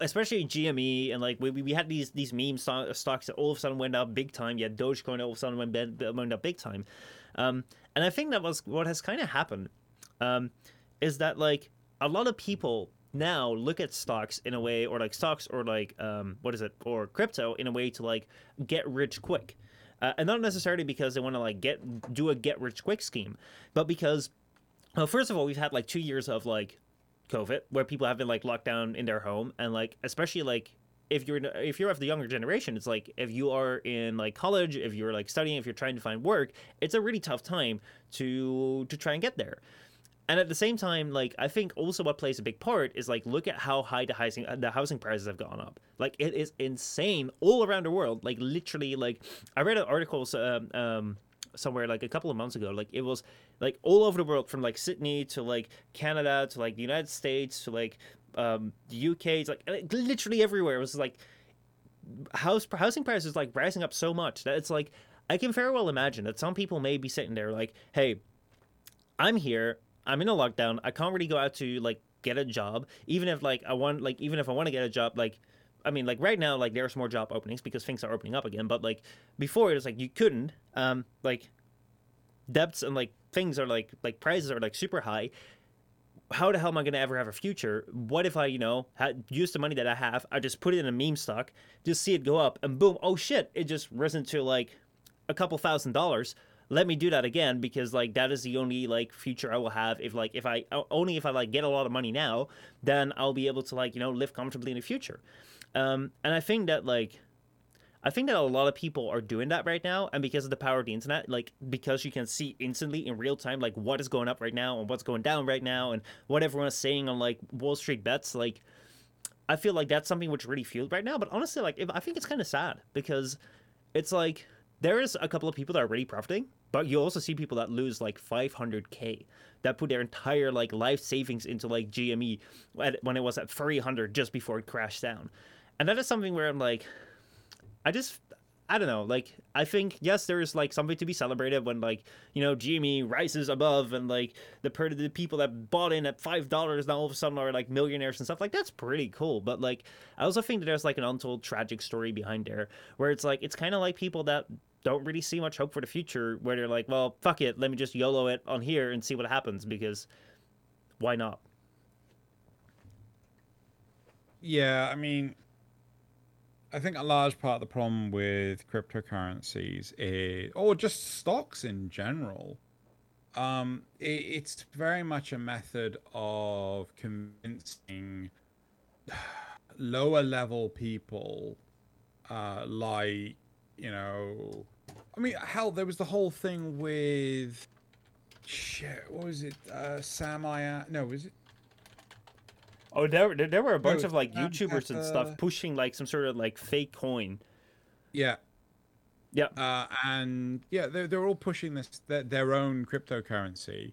especially GME and like we, we had these these meme stocks that all of a sudden went up big time. Yeah, Dogecoin all of a sudden went, went up big time, um, and I think that was what has kind of happened. Um, is that like a lot of people now look at stocks in a way, or like stocks, or like um, what is it, or crypto in a way to like get rich quick, uh, and not necessarily because they want to like get do a get rich quick scheme, but because well, first of all, we've had like two years of like COVID, where people have been like locked down in their home, and like especially like if you're if you're of the younger generation, it's like if you are in like college, if you're like studying, if you're trying to find work, it's a really tough time to to try and get there. And at the same time, like I think also what plays a big part is like look at how high the housing the housing prices have gone up. Like it is insane all around the world. Like literally, like I read an article um, um somewhere like a couple of months ago. Like it was like all over the world, from like Sydney to like Canada to like the United States to like um, the UK. It's like literally everywhere. It was like house housing prices like rising up so much that it's like I can very well imagine that some people may be sitting there like, hey, I'm here. I'm in a lockdown. I can't really go out to like get a job. Even if like I want like even if I want to get a job, like I mean, like right now, like there's more job openings because things are opening up again. But like before, it was like you couldn't. Um, like debts and like things are like like prices are like super high. How the hell am I gonna ever have a future? What if I, you know, had use the money that I have, I just put it in a meme stock, just see it go up, and boom, oh shit, it just risen to like a couple thousand dollars let me do that again because like that is the only like future I will have if like if I only if I like get a lot of money now then I'll be able to like you know live comfortably in the future um, and I think that like I think that a lot of people are doing that right now, and because of the power of the internet, like because you can see instantly in real time, like what is going up right now and what's going down right now, and what everyone is saying on like Wall Street bets, like I feel like that's something which really fueled right now. But honestly, like if, I think it's kind of sad because it's like there is a couple of people that are really profiting, but you also see people that lose like 500k that put their entire like life savings into like GME when it was at 300 just before it crashed down. And that is something where I'm like, I just, I don't know. Like, I think yes, there is like something to be celebrated when like you know GME rises above and like the per the people that bought in at five dollars now all of a sudden are like millionaires and stuff. Like that's pretty cool. But like, I also think that there's like an untold tragic story behind there where it's like it's kind of like people that don't really see much hope for the future where they're like, well, fuck it, let me just YOLO it on here and see what happens because why not? Yeah, I mean, I think a large part of the problem with cryptocurrencies is, or just stocks in general, um, it, it's very much a method of convincing lower level people, uh, like you know, I mean, hell, there was the whole thing with shit. What was it? Uh, Sam no, was it? Oh, there, there, there were a bunch of like YouTubers and stuff pushing like some sort of like fake coin. Yeah. Yeah. Uh, and yeah, they're, they're all pushing this their, their own cryptocurrency,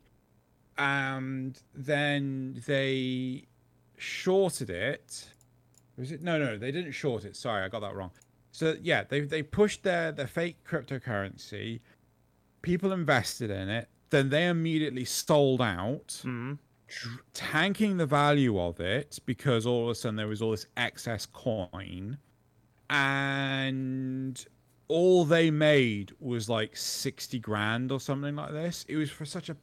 and then they shorted it. Was it? No, no, they didn't short it. Sorry, I got that wrong. So yeah, they they pushed their their fake cryptocurrency. People invested in it. Then they immediately sold out, hmm dr- tanking the value of it because all of a sudden there was all this excess coin, and all they made was like 60 grand or something like this. It was for such a.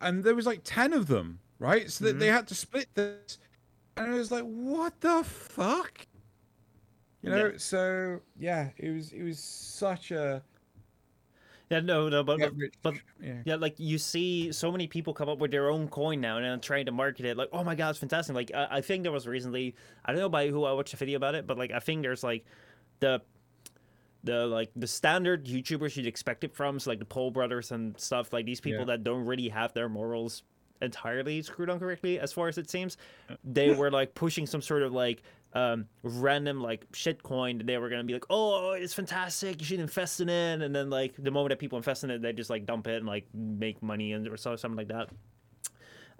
And there was like 10 of them, right? So that they mm-hmm. had to split this. And I was like, what the fuck? You know, Yeah. so yeah, it was it was such a Yeah, no, no, but get but, yeah. yeah, like you see so many people come up with their own coin now and then trying to market it. Like, oh my god, it's fantastic! Like, I, I think there was recently, I don't know by who I watched a video about it, but like I think there's like the the like the standard YouTubers you'd expect it from, so like the Paul brothers and stuff. Like these people Yeah. that don't really have their morals entirely screwed on correctly, as far as it seems. They were like pushing some sort of like um random like shit coin. They were gonna be like, oh, it's fantastic. You should invest in it. And then like the moment that people invest in it, they just like dump it and like make money and or something like that.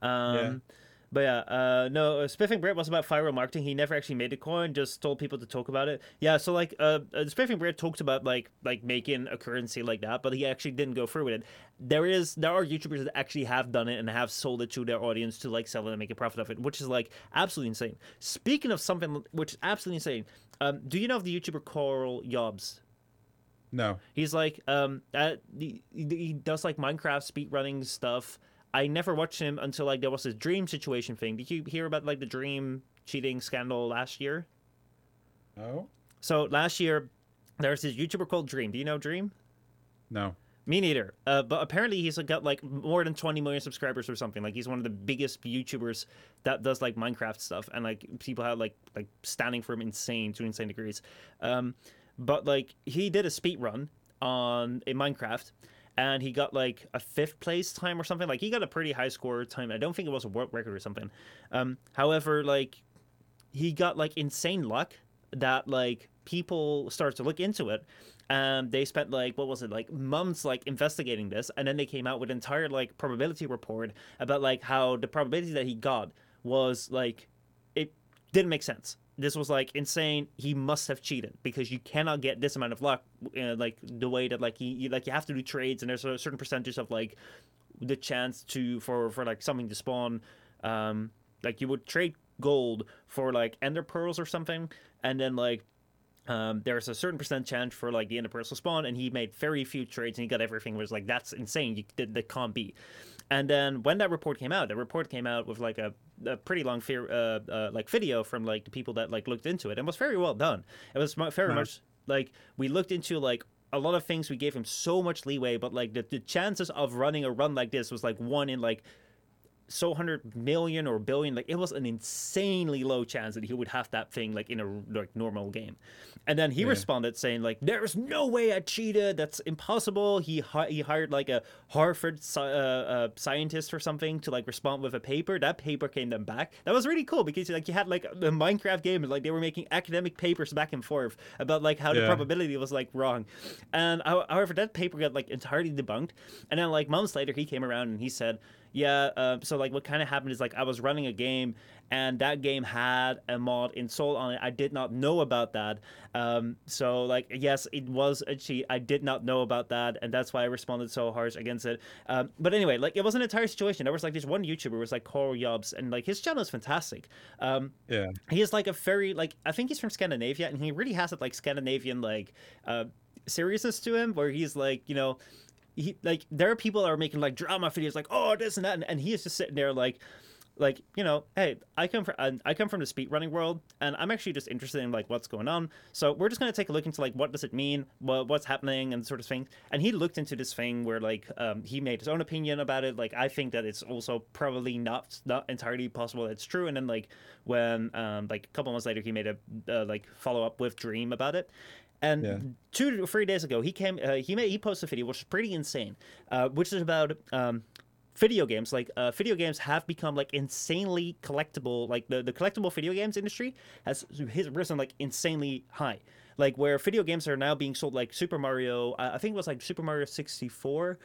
Um, But yeah, uh, no, uh, Spiffing Brit was about viral marketing. He never actually made the coin, just told people to talk about it. Yeah, so like, uh, uh, Spiffing Brit talked about like like making a currency like that, but he actually didn't go through with it. There is there are YouTubers that actually have done it and have sold it to their audience to like sell it and make a profit of it, which is like absolutely insane. Speaking of something which is absolutely insane, um, do you know of the YouTuber Karl Jobst? No. He's like, um, uh, he, he does like Minecraft speedrunning stuff. I never watched him until like there was this dream situation thing. Did you hear about like the dream cheating scandal last year? No. So last year, there's this YouTuber called Dream. Do you know Dream? No. Me neither. Uh, but apparently he's got like more than 20 million subscribers or something. Like he's one of the biggest YouTubers that does like Minecraft stuff, and like people have like like standing for him insane to insane degrees. Um, but like he did a speed run on in Minecraft, and he got like a fifth place time or something. Like he got a pretty high score time. I don't think it was a world record or something. Um, however, like he got like insane luck that like people started to look into it and they spent like what was it like months like investigating this and then they came out with an entire like probability report about like how the probability that he got was like it didn't make sense this was like insane. He must have cheated because you cannot get this amount of luck like the way that like he you, like you have to do trades and there's a certain percentage of like the chance to for for like something to spawn. Um like you would trade gold for like ender pearls or something. And then like um, there's a certain percent chance for like the ender pearls to spawn. And he made very few trades and he got everything. It was like that's insane. You, that, that can't be and then when that report came out the report came out with like a, a pretty long fear, uh, uh, like video from like the people that like looked into it. And was very well done. It was very much like we looked into like a lot of things. We gave him so much leeway but like the, the chances of running a run like this was like one in like so hundred million or billion like it was an insanely low chance that he would have that thing like in a like normal game. And then he Yeah. responded saying like there's no way i cheated. That's impossible. He hi- he hired like a harvard uh, uh, scientist or something to like respond with a paper. That paper came then back. That was really cool because like you had like the minecraft game and like they were making academic papers back and forth about like how the probability was like wrong. And however that paper got like entirely debunked. And then like months later he came around and he said yeah, uh, so like what kind of happened is like I was running a game and that game had a mod installed on it. I did not know about that. Um, so like yes, it was a cheat. I did not know about that, and that's why I responded so harsh against it. Um, but anyway, like it was an entire situation. There was like this one YouTuber was like Karl Jobst, and like his channel is fantastic. Um, Yeah. he is like a very like I think he's from Scandinavia, and he really has that like Scandinavian like uh, seriousness to him, where he's like you know. He, like there are people that are making like drama videos like oh this and that and, and he is just sitting there like like you know hey i come from i come from the speedrunning world and i'm actually just interested in like what's going on. So we're just going to take a look into like what does it mean? What, what's happening? and sort of thing. And he looked into this thing where like um, he made his own opinion about it. Like i think that it's also probably not not entirely possible that it's true. And then like when um, like a couple months later he made a uh, like follow up with dream about it and Yeah. two to three days ago, he came. Uh, he made he posted a video which is pretty insane, uh, which is about um, video games like uh, video games have become like insanely collectible like the, the collectible video games industry has has risen like insanely high like where video games are now being sold like super mario i I think it was like super mario 64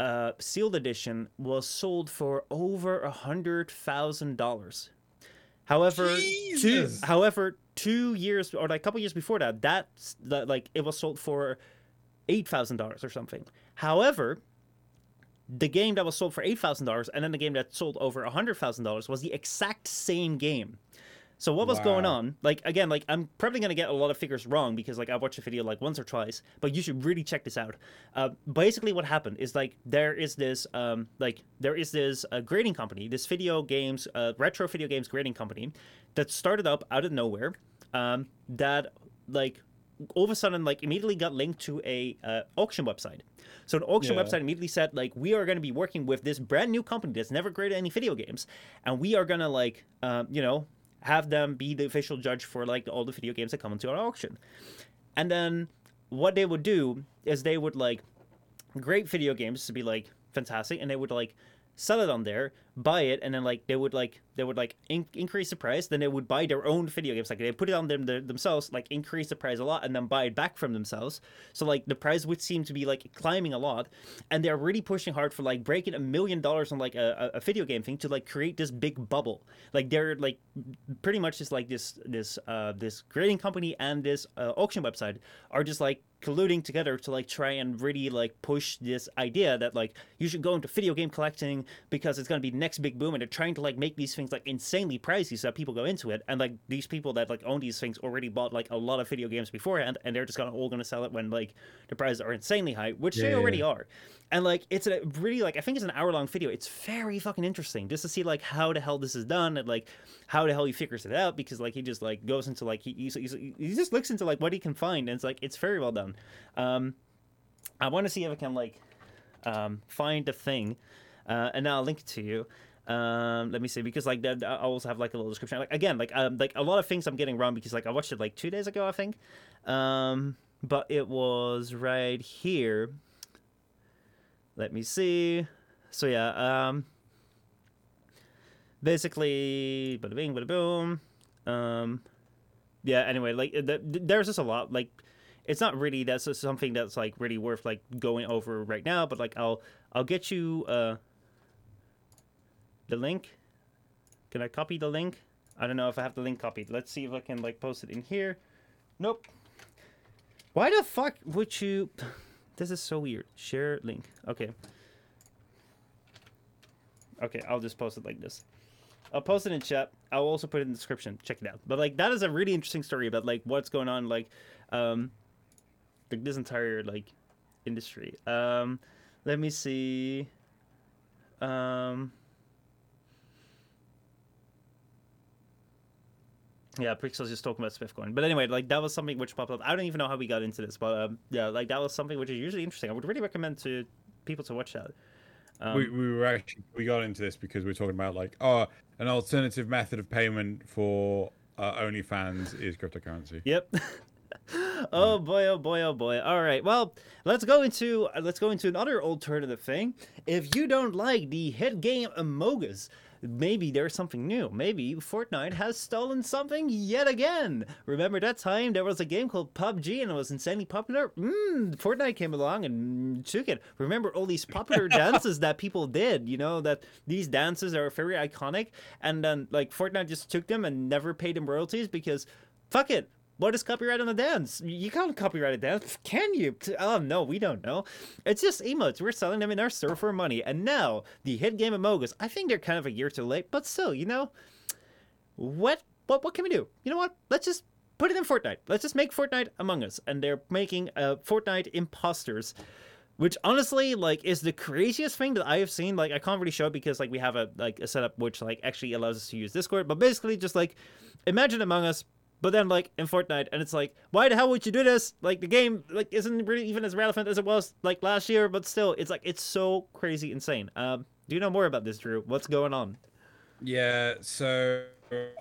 uh, sealed edition was sold for over a hundred thousand dollars. However, two however two years or like a couple years before that, that like it was sold for eight thousand dollars or something. However, the game that was sold for eight thousand dollars and then the game that sold over a hundred thousand dollars was the exact same game. So what was going on? Like again, like I'm probably gonna get a lot of figures wrong because like I've watched the video like once or twice, but you should really check this out. Uh, basically, what happened is like there is this um like there is this uh, grading company, this video games uh, retro video games grading company that started up out of nowhere. Um, that like all of a sudden like immediately got linked to a uh, auction website. So an auction Yeah. website immediately said like we are going to be working with this brand new company that's never graded any video games, and we are going to like um, you know have them be the official judge for like all the video games that come into our auction. And then what they would do is they would like great video games to be like fantastic, and they would like sell it on there, buy it, and then like they would like they would like in- increase the price. Then they would buy their own video games, like they put it on them their, themselves, like increase the price a lot, and then buy it back from themselves. So like the price would seem to be like climbing a lot, and they're really pushing hard for like breaking a million dollars on like a, a video game thing to like create this big bubble. Like they're like pretty much just like this this uh this grading company and this uh, auction website are just like colluding together to like try and really like push this idea that like you should go into video game collecting because it's going to be the next big boom and they're trying to like make these things like insanely pricey so that people go into it and like these people that like own these things already bought like a lot of video games beforehand and they're just gonna all going to sell it when like the prices are insanely high which they Yeah, already yeah. are. And like it's a really like i think it's an hour long video. It's very fucking interesting just to see like how the hell this is done and like how the hell he figures it out because like he just like goes into like he he's, he's, he just looks into like what he can find and it's like it's very well done. Um i want to see if i can like um find the thing uh and now i'll link it to you. Um let me see because like i also have like a little description. Like again like um like a lot of things i'm getting wrong because like i watched it like two days ago i think. Um but it was right here. Let me see. So yeah um basically bada bing bada boom um yeah anyway like th- th- there's just a lot like it's not really that's something that's like really worth like going over right now but like i'll i'll get you uh the link can i copy the link i don't know if i have the link copied let's see if i can like post it in here nope why the fuck would you (sighs) this is so weird share link okay okay i'll just post it like this I'll post it in chat. I'll also put it in the description. Check it out. But like that is a really interesting story about like what's going on like um like this entire like industry. Um let me see. Um Yeah, Pixel's just talking about Swiftcoin. But anyway, like that was something which popped up. I don't even know how we got into this, but um, yeah, like that was something which is usually interesting. I would really recommend to people to watch that. Um, we, we were actually we got into this because we are talking about like oh an alternative method of payment for uh, OnlyFans is cryptocurrency. Yep. (laughs) oh boy, oh boy, oh boy. All right. Well, let's go into uh, let's go into another alternative thing. If you don't like the hit game Among Us, maybe there's something new. Maybe Fortnite has stolen something yet again. Remember that time there was a game called PUBG and it was insanely popular? Mmm, Fortnite came along and took it. Remember all these popular (laughs) dances that people did, you know, that these dances are very iconic and then like Fortnite just took them and never paid them royalties because fuck it. What is copyright on a dance? You can't copyright a dance, (laughs) can you? Oh no, we don't know. It's just emotes. We're selling them in our store for money. And now the hit game Among Us. I think they're kind of a year too late, but still, you know, what what what can we do? You know what? Let's just put it in Fortnite. Let's just make Fortnite Among Us, and they're making uh, Fortnite imposters. Which honestly, like, is the craziest thing that I have seen. Like, I can't really show it because like we have a like a setup which like actually allows us to use Discord. But basically, just like imagine Among Us, but then like in Fortnite, and it's like, why the hell would you do this? Like the game like isn't really even as relevant as it was like last year, but still, it's like it's so crazy insane. Um, do you know more about this, Drew? What's going on? Yeah, so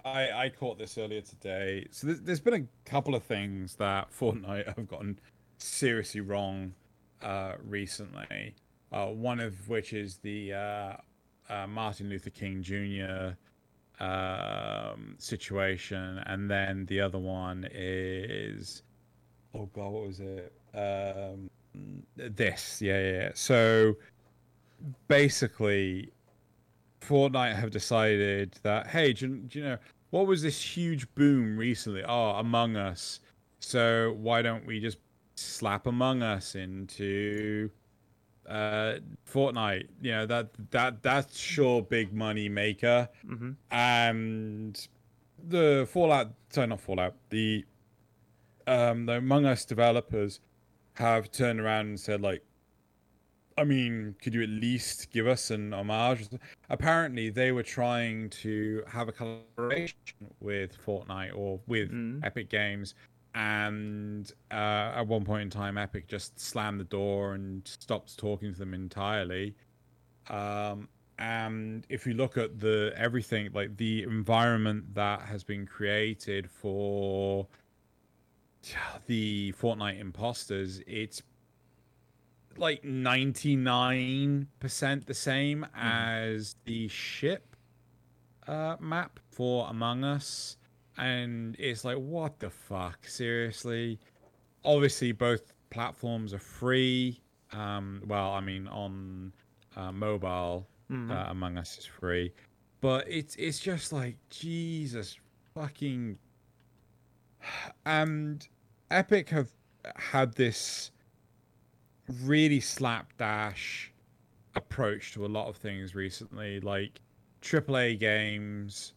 I I caught this earlier today. So there's, there's been a couple of things that (laughs) Fortnite have gotten seriously wrong uh, recently. uh, one of which is the uh, uh, Martin Luther King Jr. Um, situation, and then the other one is oh god, what was it? Um, this, yeah, yeah. yeah. So basically, Fortnite have decided that hey, do do you know what was this huge boom recently? Oh, Among Us. So why don't we just slap Among Us into uh Fortnite? You know that that that's sure big money maker. Mm-hmm. And the Fallout, sorry, not Fallout, the um the Among Us developers have turned around and said like I mean, could you at least give us an homage? Apparently, they were trying to have a collaboration with Fortnite or with Mhm. Epic Games, and uh, at one point in time, Epic just slammed the door and stops talking to them entirely. Um, and if you look at the everything, like the environment that has been created for (sighs) the Fortnite imposters, it's like 99% the same as the ship uh, map for Among Us. And it's like, what the fuck? Seriously? Obviously, both platforms are free. Um, well, I mean, on uh, mobile, Mhm. uh, Among Us is free. But it's it's just like Jesus fucking. And Epic have had this really slapdash approach to a lot of things recently. Like AAA games,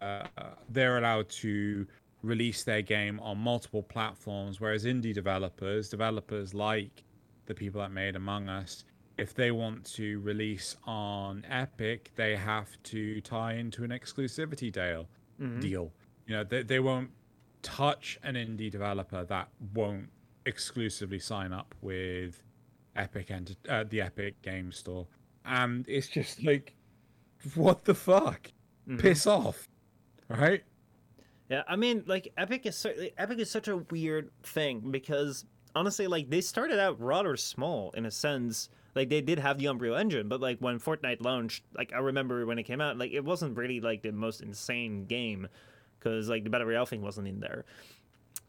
uh, they're allowed to release their game on multiple platforms, whereas indie developers, developers like the people that made Among Us, if they want to release on Epic, they have to tie into an exclusivity deal. Mhm. Deal. You know, they, they won't touch an indie developer that won't exclusively sign up with Epic and uh, the Epic Game Store, and it's just like, what the fuck? Mhm. Piss off, right? Yeah, I mean, like Epic is Epic is such a weird thing because honestly, like they started out rather small in a sense. Like they did have the Unreal Engine, but like when Fortnite launched, like I remember when it came out, like it wasn't really like the most insane game because like the Battle Royale thing wasn't in there.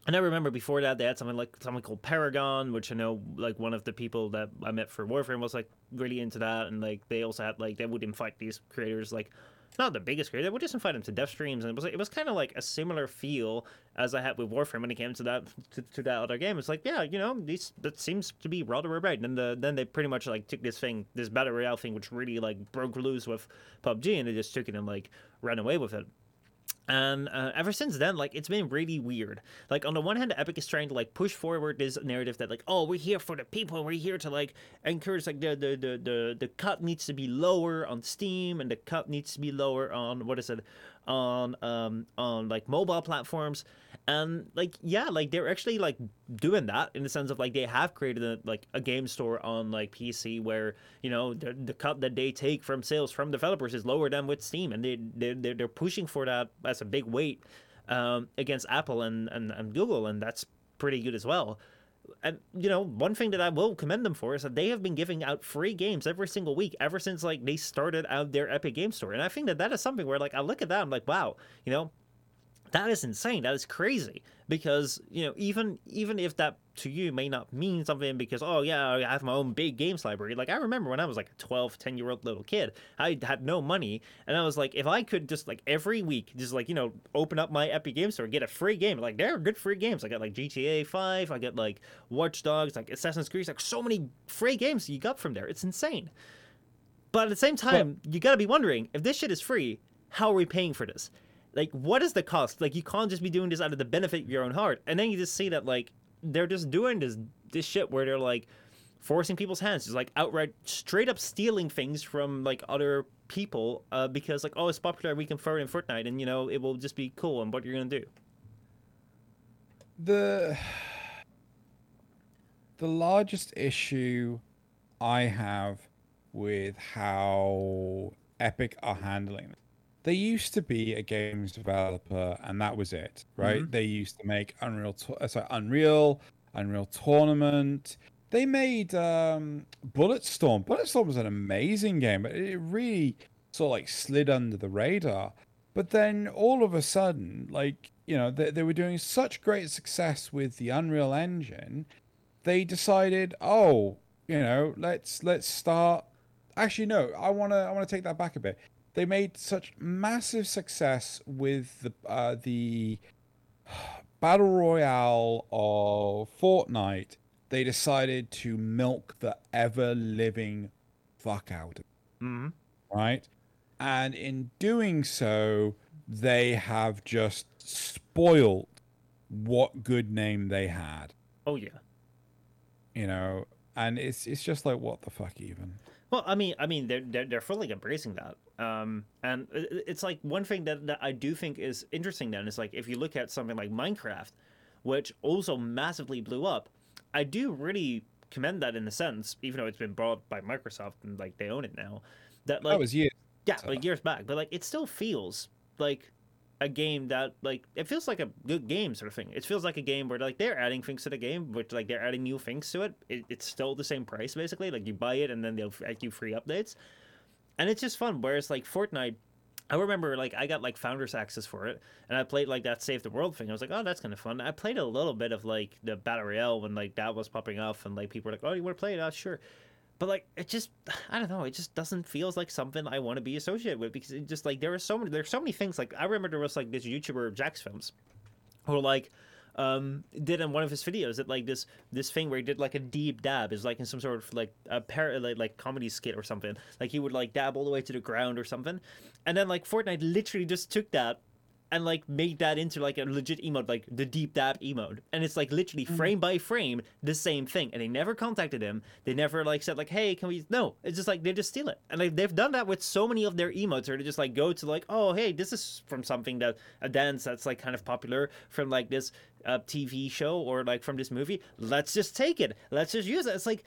And I remember before that they had something like something called Paragon, which I know like one of the people that I met for Warframe was like really into that, and like they also had like they would invite these creators like not the biggest creator, they would just invite them to dev streams, and it was it was kind of like a similar feel as I had with Warframe when it came to that to, to that other game. It's like yeah, you know, these that seems to be rather right. And the, then they pretty much like took this thing, this battle royale thing, which really like broke loose with PUBG, and they just took it and like ran away with it. And uh, ever since then, like it's been really weird. Like on the one hand, Epic is trying to like push forward this narrative that like, oh, we're here for the people, we're here to like encourage like the the the the, the cut needs to be lower on Steam, and the cut needs to be lower on what is it, on um on like mobile platforms, and like yeah, like they're actually like doing that in the sense of like they have created a, like a game store on like PC where you know the, the cut that they take from sales from developers is lower than with Steam, and they they're they're, pushing for that as a big weight um, against Apple and, and and Google, and that's pretty good as well. And you know, one thing that I will commend them for is that they have been giving out free games every single week ever since like they started out their Epic Game Store, and I think that that is something where like I look at that, I'm like, wow, you know, that is insane. That is crazy. Because you know even even if that to you may not mean something because oh yeah i have my own big games library. Like i remember when i was like a 12 10 year old little kid i had no money. And i was like if i could just like every week just like you know open up my epic game store and get a free game like there are good free games. I got like gta 5 i got like watch dogs like assassin's creed like so many free games you got from there. It's insane. But at the same time you gotta be wondering if this shit is free how are we paying for this like what is the cost? Like you can't just be doing this out of the benefit of your own heart. And then you just see that like they're just doing this this shit where they're like forcing people's hands. Just like outright straight up stealing things from like other people uh, because like oh it's popular we can throw it in Fortnite and you know it will just be cool and what you're gonna do? The the largest issue I have with how Epic are handling it. They used to be a games developer, and that was it, right? They used to make Unreal, to- uh, sorry, Unreal, Unreal Tournament. they made um, Bulletstorm. Bulletstorm was an amazing game, but it really sort of like slid under the radar. But then all of a sudden, like you know, they, they were doing such great success with the Unreal Engine, they decided, oh, you know, let's let's start. Actually, no, I wanna I wanna take that back a bit. They made such massive success with the uh, the battle royale of Fortnite. They decided to milk the ever living fuck out of it, Mm-hmm. right? And in doing so, they have just spoiled what good name they had, Oh yeah. you know. And it's it's just like what the fuck even. Well, I mean, I mean, they're they're, they're fully embracing that. Um, and it- it- it's like one thing that, that I do think is interesting. Then is like if you look at something like Minecraft, which also massively blew up, I do really commend that in a sense, even though it's been bought by Microsoft and like they own it now. That like that was years. yeah, like years back, but like it still feels like a game that like it feels like a good game sort of thing. It feels like a game where like they're adding things to the game, which like they're adding new things to it. it it's still the same price basically. Like you buy it and then they'll add you free updates, and it's just fun. Whereas like Fortnite. I remember like I got like founders access for it, and I played like that save the world thing. I was like, oh, that's kind of fun. I played a little bit of like the battle royale when like that was popping off, and like people were like, oh, you want to play it? Oh, sure but like it just (sighs) i don't know it just doesn't feels like something i want to be associated with because it just like there are so many there's so many things like i remember there was like this youtuber jacksfilms who like um did in one of his videos that like this this thing where he did like a deep dab is like in some sort of like a par- like, like comedy skit or something. Like he would like dab all the way to the ground or something. And then like fortnite literally just took that and like made that into like a legit emote, like the deep dab emote. And it's like literally frame by frame the same thing. And they never contacted him. They never like said like, hey, can we? No, it's just like they just steal it. And like they've done that with so many of their emotes, or they just like go to like, oh, hey, this is from something that a dance that's like kind of popular from like this uh, TV show or like from this movie. Let's just take it. Let's just use it. It's like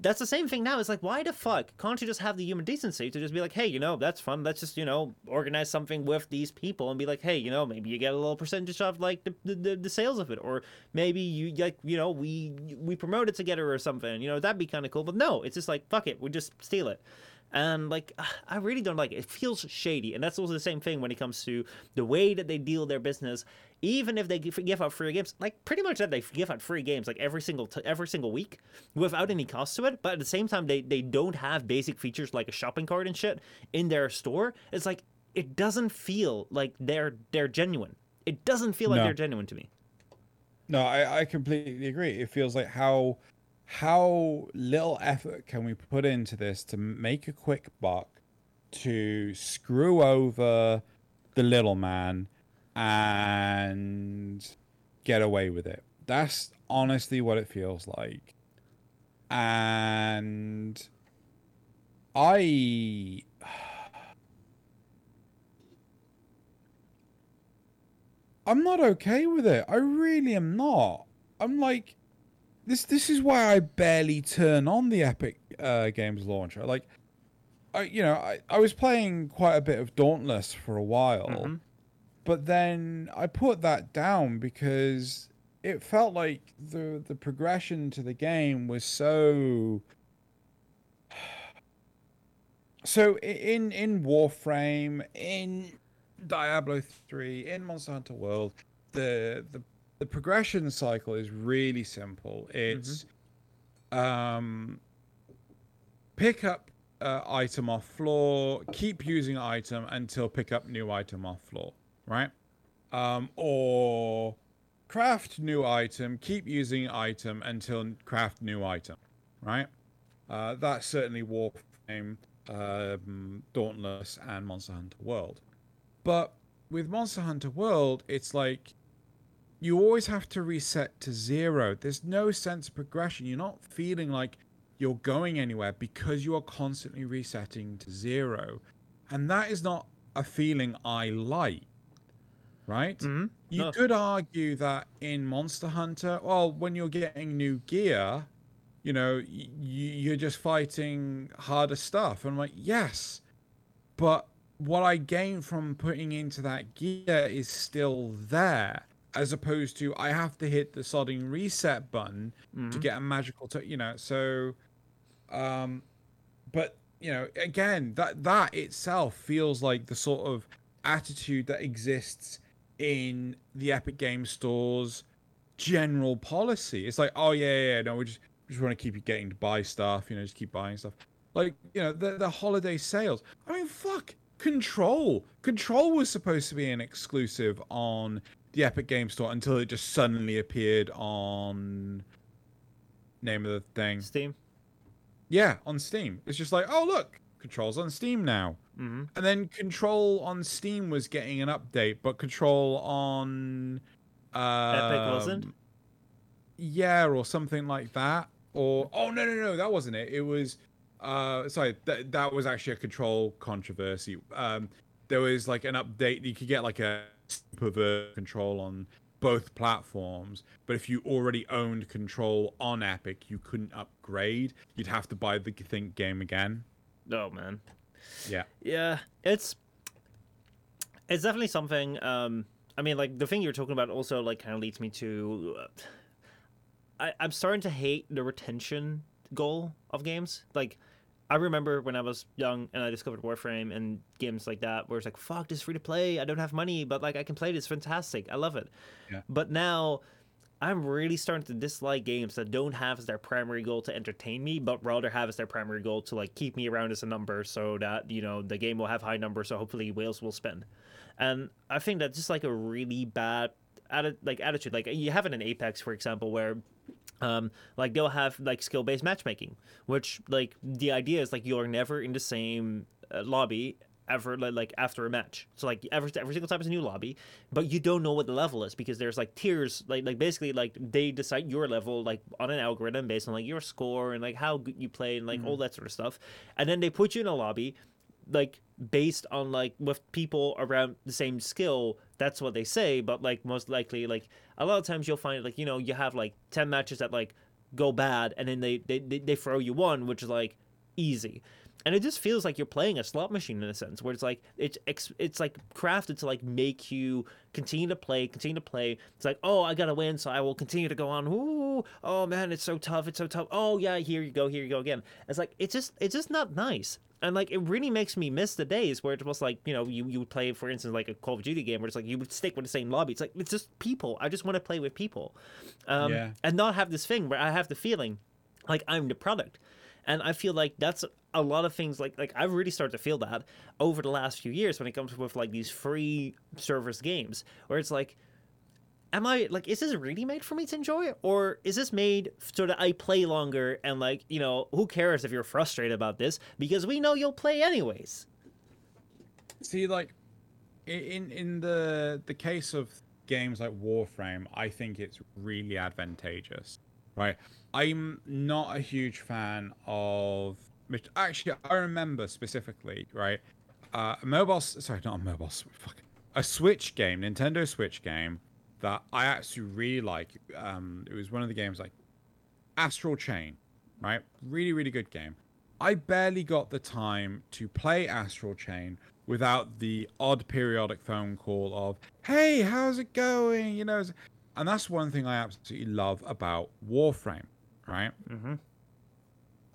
that's the same thing now. It's like, why the fuck can't you just have the human decency to just be like, hey, you know, that's fun. Let's just, you know, organize something with these people and be like, hey, you know, maybe you get a little percentage of like the, the, the, the sales of it, or maybe you like, you know, we we promote it together or something. You know, that'd be kind of cool. But no, it's just like, fuck it, we just steal it. And like, uh, I really don't like it. It feels shady, and that's also the same thing when it comes to the way that they deal their business. Even if they give out free games, like pretty much that they give out free games like every single t- every single week without any cost to it. But at the same time, they they don't have basic features like a shopping cart and shit in their store. It's like it doesn't feel like they're they're genuine. It doesn't feel like No. they're genuine to me. No, I, I completely agree. It feels like how how little effort can we put into this to make a quick buck to screw over the little man and get away with it. That's honestly what it feels like. And I (sighs) I'm not okay with it. I really am not. I'm like this this is why I barely turn on the Epic uh, Games launcher. Like I you know, I, I was playing quite a bit of Dauntless for a while. Mhm. But then I put that down because it felt like the the progression to the game was so (sighs) so in in Warframe, in Diablo 3, in Monster Hunter World, the the the progression cycle is really simple. It's um pick up uh, item off floor, keep using item until pick up new item off floor, right? Um, or craft new item, keep using item until craft new item, right? Uh, that's certainly Warframe, um, Dauntless, and Monster Hunter World. But with Monster Hunter World, it's like you always have to reset to zero. There's no sense of progression. You're not feeling like you're going anywhere because you are constantly resetting to zero. And that is not a feeling I like. Right? Mhm. You No. could argue that in Monster Hunter, well, when you're getting new gear, you know, you're just fighting harder stuff. And I'm like, yes, but what I gain from putting into that gear is still there. As opposed to I have to hit the sodding reset button to Mhm. get a magical to you know so um but you know again that that itself feels like the sort of attitude that exists in the epic game stores general policy. It's like oh yeah yeah, yeah no we just we just want to keep you getting to buy stuff you know just keep buying stuff. Like you know the the holiday sales. I mean fuck control. Control was supposed to be an exclusive on the epic game store until it just suddenly appeared on name of the thing Steam. yeah, on Steam. It's just like, oh look, Control's on Steam now. Mm-hmm. And then Control on Steam was getting an update, but Control on uh wasn't? Yeah, or something like that. Or oh no no no, that wasn't it. It was uh sorry, that that was actually a Control controversy. Um there was like an update you could get like a super Control on both platforms, but if you already owned Control on Epic, you couldn't upgrade. You'd have to buy the Think game again. Oh man. Yeah. Yeah, it's it's definitely something. Um, I mean, like the thing you're talking about also like kind of leads me to. Uh, I I'm starting to hate the retention goal of games. Like, I remember when I was young and I discovered Warframe and games like that, where it's like, "Fuck, this is free to play. I don't have money, but like I can play this. Fantastic. I love it." Yeah. But now. I'm really starting to dislike games that don't have as their primary goal to entertain me, but rather have as their primary goal to like keep me around as a number, so that you know the game will have high numbers, so hopefully whales will spend. And I think that's just like a really bad atti- like attitude. Like you have it in Apex, for example, where um like they'll have like skill based matchmaking, which like the idea is like you're never in the same uh, lobby ever like after a match. So like every every single time it's a new lobby, but you don't know what the level is because there's like tiers like like basically like they decide your level like on an algorithm based on like your score and like how good you play and like all that sort of stuff. And then they put you in a lobby like based on like with people around the same skill that's what they say but like most likely like a lot of times you'll find like you know you have like 10 matches that like go bad and then they they, they, throw you one which is like easy. And it just feels like you're playing a slot machine in a sense where it's like it's it's like crafted to like make you continue to play continue to play. It's like oh i gotta win so i will continue to go on. Ooh, oh man it's so tough it's so tough. Oh yeah here you go here you go again. It's like it's just it's just not nice and like it really makes me miss the days where it was like you know you, you play for instance like a call of duty game where it's like you would stick with the same lobby. It's like it's just people. I just want to play with people. Um, Yeah. and not have this thing where i have the feeling like i'm the product. And i feel like that's a lot of things like like i've really started to feel that over the last few years when it comes with like these free service games where it's like am i like is this really made for me to enjoy or is this made so that i play longer and like you know who cares if you're frustrated about this because we know you'll play anyways See, like in in the the case of games like Warframe, I think it's really advantageous, right? I'm not a huge fan of. Actually, I remember specifically, right? Uh, mobile, sorry, not a mobile, fuck, a Switch game, Nintendo Switch game that I actually really like. Um, it was one of the games like Astral Chain, right? Really, really good game. I barely got the time to play Astral Chain without the odd periodic phone call of, "Hey, how's it going?" You know, and that's one thing I absolutely love about Warframe, right? mm-hmm.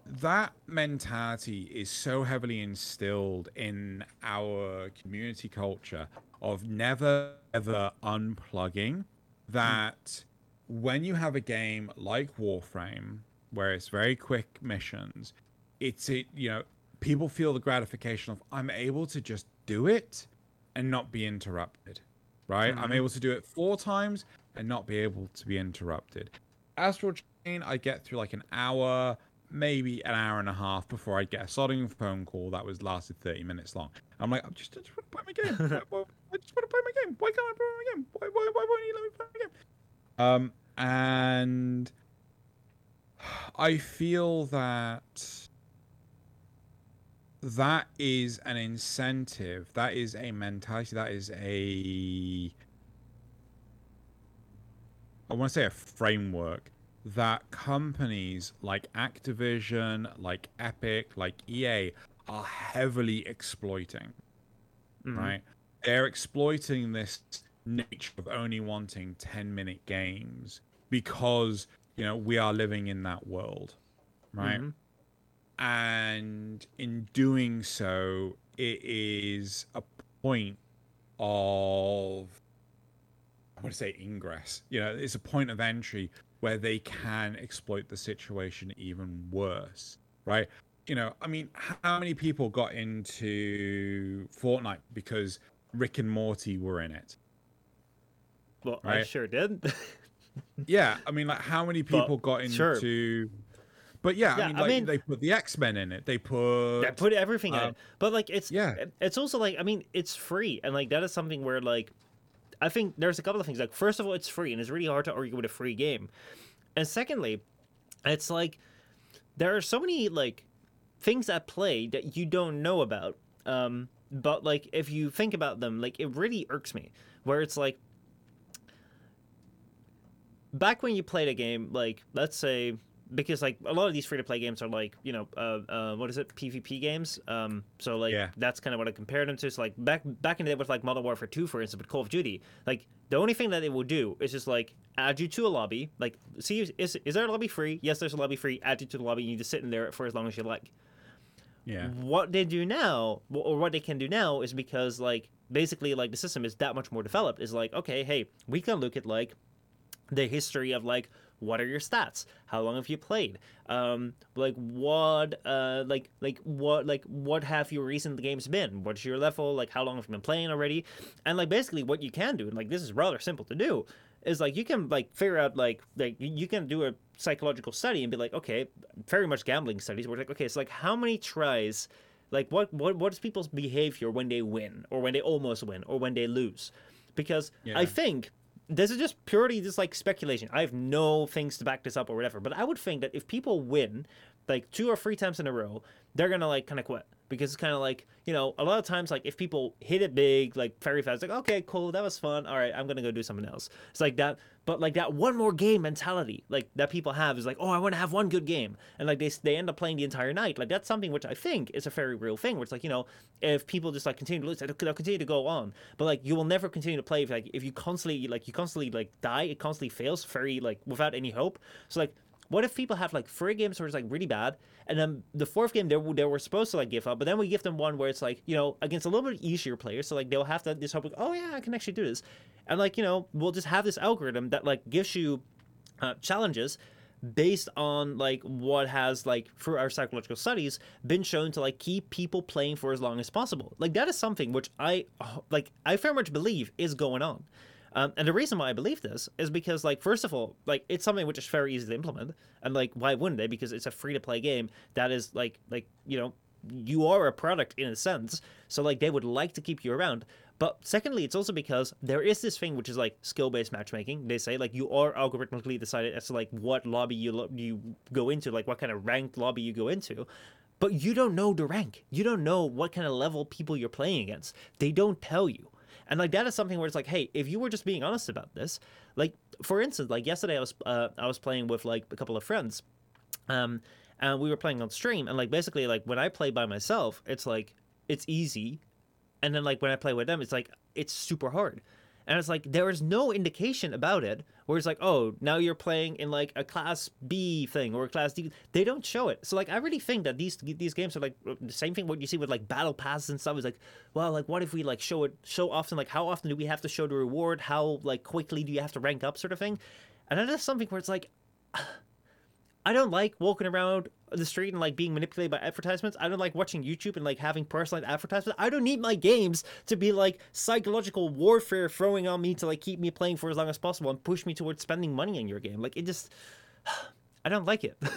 That mentality is so heavily instilled in our community culture of never ever unplugging that when you have a game like Warframe where it's very quick missions, it's it you know people feel the gratification of I'm able to just do it and not be interrupted, right? I'm Mhm. able to do it four times and not be able to be interrupted. Astral Chain, I get through like an hour, maybe an hour and a half before I'd get a sodding phone call that was lasted 30 minutes long. I'm like, I just, I just want to play my game. I just want to play my game. Why can't I play my game? Why, why, why won't you let me play my game? Um, and I feel that that is an incentive. That is a mentality. That is a I want to say a framework that companies like Activision, like Epic, like EA are heavily exploiting, Mhm. right? They're exploiting this nature of only wanting 10 minute games because you know we are living in that world right Mhm. and in doing so it is a point of i want to say ingress you know it's a point of entry where they can exploit the situation even worse right you know i mean how many people got into fortnite because rick and morty were in it Well, I sure did. (laughs) yeah i mean like how many But, people got sure. into but yeah, Yeah, i mean I mean- they put the x-men in it they put I put everything in Um, it. But like it's yeah. it's also like I mean it's free and like that is something where like I think there's a couple of things like first of all it's free and it's really hard to argue with a free game. And secondly, it's like there are so many like things at play that you don't know about. Um but like if you think about them, like it really irks me where it's like back when you played a game like let's say because like a lot of these free to play games are like you know uh, uh what is it? PvP games? Um so like Yeah. that's kind of what I compared them to. So like back back in the day with like Modern Warfare 2 for instance with Call of Duty like the only thing that it will do is just like add you to a lobby. Like see is is there a lobby free? Yes there's a lobby free. Add you to the lobby. You just sit in there for as long as you like yeah. what they do now or what they can do now is because like basically like the system is that much more developed. Is like okay hey we can look at like the history of like what are your stats? How long have you played? Um like what uh like like what like what have your recent games been? What's your level? Like how long have you been playing already? And like basically what you can do and like this is rather simple to do is like you can like figure out like like you you can do a psychological study and be like okay very much gambling studies We're like okay it's like how many tries like what what what is people's behavior when they win or when they almost win or when they lose? Because i think this is just purely just like speculation. I have no things to back this up or whatever but i would think that if people win like two or three times in a row they're gonna like kind of quit. Because it's kind of like you know a lot of times like if people hit it big like very fast like okay cool that was fun all right i'm gonna go do something else. It's like that but like that one more game mentality like that people have is like oh i want to have one good game. And like they, they end up playing the entire night. Like that's something which i think is a very real thing where it's like you know if people just like continue to lose they'll continue to go on. But like you will never continue to play if like if you constantly like you constantly like die it constantly fails very like without any hope. So like what if people have like three games where it's like really bad, and then the fourth game they they were supposed to like give up, but then we give them one where it's like you know against a little bit easier players, so like they'll have to this hope like oh yeah I can actually do this, and like you know we'll just have this algorithm that like gives you uh, challenges based on like what has like through our psychological studies been shown to like keep people playing for as long as possible. Like that is something which i like i very much believe is going on um, and the reason why i believe this is because like first of all like it's something which is very easy to implement and like why wouldn't they? Because it's a free to play game that is like like you know you are a product in a sense. So like they would like to keep you around. But secondly it's also because there is this thing which is like skill based matchmaking. They say like you are algorithmically decided as to like what lobby you lo- you go into like what kind of ranked lobby you go into. But you don't know the rank. You don't know what kind of level people you're playing against. They don't tell you and like that is something where it's like hey if you were just being honest about this like for instance like yesterday i was uh, i was playing with like a couple of friends um and we were playing on stream and like basically like when i play by myself it's like it's easy. And then like when i play with them it's like it's super hard and it's like there is no indication about it where it's like oh now you're playing in like a class b thing or a class d. They don't show it. So like i really think that these these games are like uh, the same thing what you see with like battle passes and stuff is like well like what if we like show it so often like how often do we have to show the reward? How like quickly do you have to rank up sort of thing? And then that is something where it's like I don't like walking around the street and like being manipulated by advertisements. I don't like watching YouTube and like having personalized advertisements. I don't need my games to be like psychological warfare throwing on me to like keep me playing for as long as possible and push me towards spending money on your game. Like it just (sighs) I don't like it. (laughs)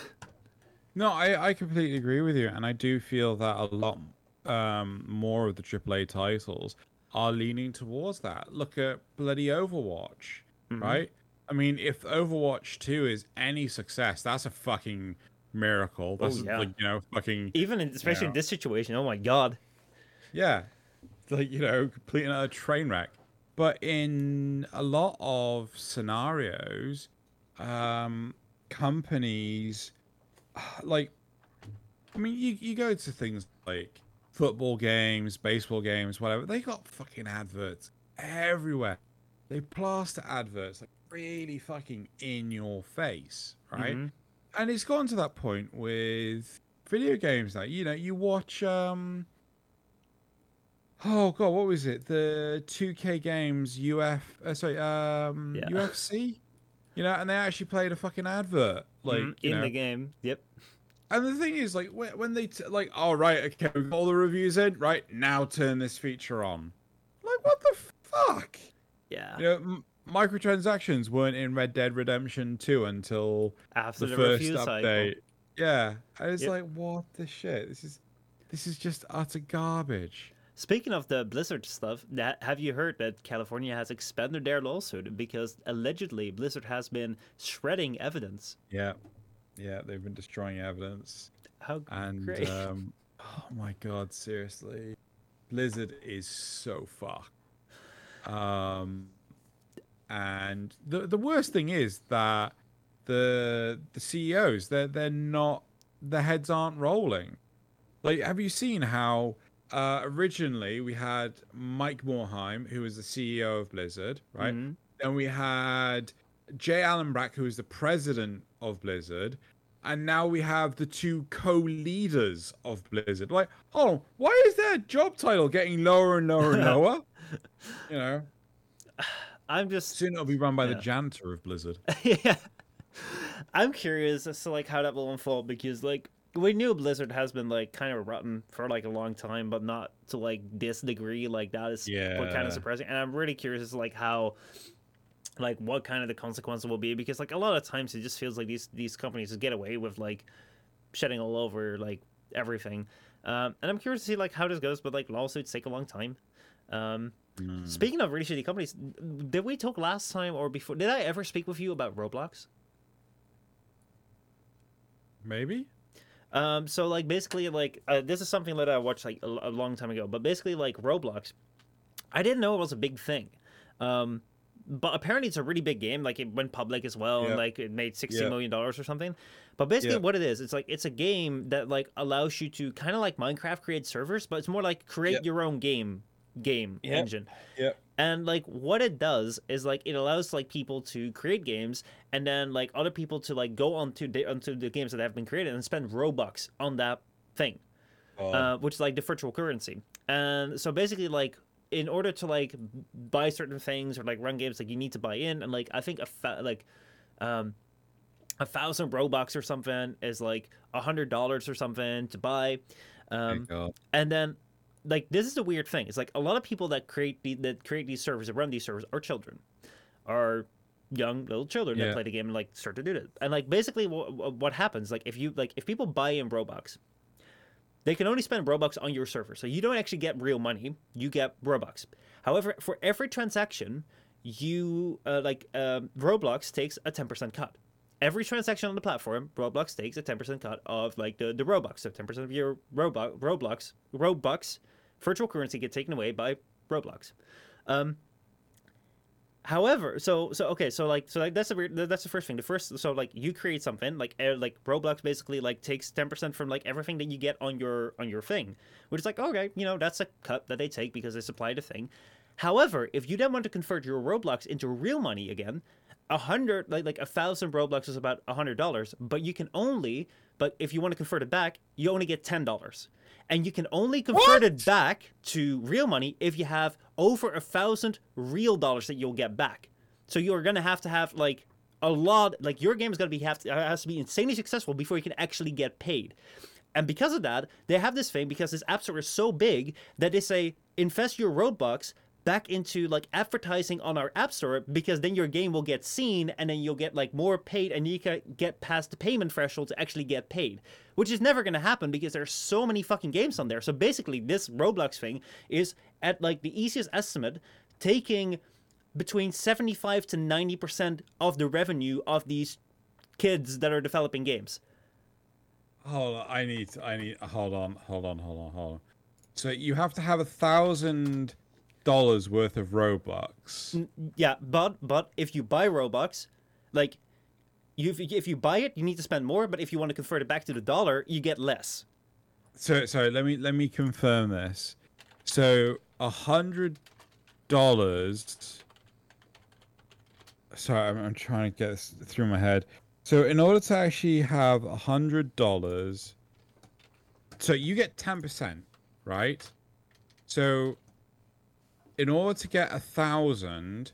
No, I, I completely agree with you, and I do feel that a lot um, more of the AAA titles are leaning towards that. Look at bloody Overwatch, right? I mean, if Overwatch 2 is any success, that's a fucking miracle. That's yeah. like, you know, fucking Even in, especially in this situation. Oh my god. Yeah. Like, you know, complete another train wreck. But in a lot of scenarios, um, companies (sighs) like I mean you, you go to things like football games, baseball games, whatever, they got fucking adverts everywhere. they plaster adverts like really fucking in your face, right? Mhm. And it's gone to that point with video games now. You know, you watch um Oh god, what was it? The 2K games UF uh, sorry, um Yeah. UFC? You know, and they actually played a fucking advert like Mhm, in know, the game. Yep. and the thing is, like, when, they t- like, all right, okay, we've got all the reviews in, right? Now turn this feature on. Like, what the fuck? Yeah. You know, microtransactions weren't in Red Dead Redemption 2 until After the, first update. cycle. Yeah, and it's Yep. like, what the shit? This is, this is just utter garbage. Speaking of the Blizzard stuff, that, have you heard that California has expanded their lawsuit because allegedly Blizzard has been shredding evidence? Yeah, yeah, they've been destroying evidence, How and great! um, oh my god, seriously, Blizzard is so fucked. Um, and the the worst thing is that the the CEOs they're they're not their heads aren't rolling. Like, have you seen how uh, originally we had Mike Morhaime, who was the CEO of Blizzard, right? Mhm. Then we had J. Allen Brack, who is the president of Blizzard. And now we have the two co-leaders of Blizzard. Like, oh, why is their job title getting lower and lower and (laughs) lower? (laughs) you know, (sighs) (sighs) (sighs) (laughs) I'm just soon it'll be run by the janitor of Blizzard. (laughs) yeah. I'm curious as to like how that will unfold because like we knew Blizzard has been like kind of rotten for like a long time, but not to like this degree. Like that is what kind of surprising. And I'm really curious as to like how like what kind of the consequences will be because like a lot of times it just feels like these these companies just get away with like shedding all over like everything. Um, and I'm curious to see like how this goes, but like lawsuits take a long time. Um, Mm. Speaking of really shitty companies, did we talk last time or before? Did I ever speak with you about Roblox? Maybe. Um, so like basically like uh, this is something that I watched like a, a long time ago, but basically like Roblox, I didn't know it was a big thing. Um, but apparently it's a really big game. Like it went public as well, Yeah. and like it made sixty Yeah. million dollars or something. But basically, Yeah. what it is, it's like it's a game that like allows you to kind of like Minecraft create servers, but it's more like create Yep. your own game game Yep. engine. Yep. And like what it does is like it allows like people to create games and then like other people to like go onto the onto the games that have been created and spend Robux on that thing, Oh, uh, which is like the virtual currency. And so basically like in order to like buy certain things or like run games like you need to buy in and like I think a fa- like um a thousand Robux or something is like a hundred dollars or something to buy. Um, and then like this is a weird thing. It's like a lot of people that create the, that create these servers that run these servers are children. Are young little children that play the game and like start to do it. And like basically what, what happens like if you like if people buy in robux they can only spend robux on your server. So you don't actually get real money. You get robux. However for every transaction you uh, like um, roblox takes a 10% cut. Every transaction on the platform, Roblox takes a 10% cut of like the, the Robux. So 10% of your Robux, Roblox, Robux, virtual currency get taken away by Roblox. Um, however, so so okay, so like so like that's the that's the first thing. The first so like you create something like uh, like Roblox basically like takes 10% from like everything that you get on your on your thing, which is like okay, you know that's a cut that they take because they supply the thing. However, if you then want to convert your Roblox into real money again, a hundred like like a thousand Roblox is about a hundred dollars, but you can only but if you want to convert it back, you only get ten dollars. And you can only convert it back to real money if you have over a thousand real dollars that you'll get back. So you're gonna have to have like a lot like your game is gonna be have to has to be insanely successful before you can actually get paid. And because of that, they have this thing because this app store is so big that they say invest your Robux back into like advertising on our app store because then your game will get seen and then you'll get like more paid and you can get past the payment threshold to actually get paid which is never going to happen because there's so many fucking games on there so basically this roblox thing is at like the easiest estimate taking between 75 to 90% of the revenue of these kids that are developing games Hold on, I need, I need. Hold on, hold on, hold on, hold on. So you have to have a thousand dollars worth of Robux. Yeah, but but if you buy Robux, like you if you buy it, you need to spend more. But if you want to convert it back to the dollar, you get less. So, so let me let me confirm this. So a hundred dollars sorry, I'm, I'm trying to get this through my head. So in order to actually have a hundred dollars, so you get ten percent, right? So in order to get a thousand,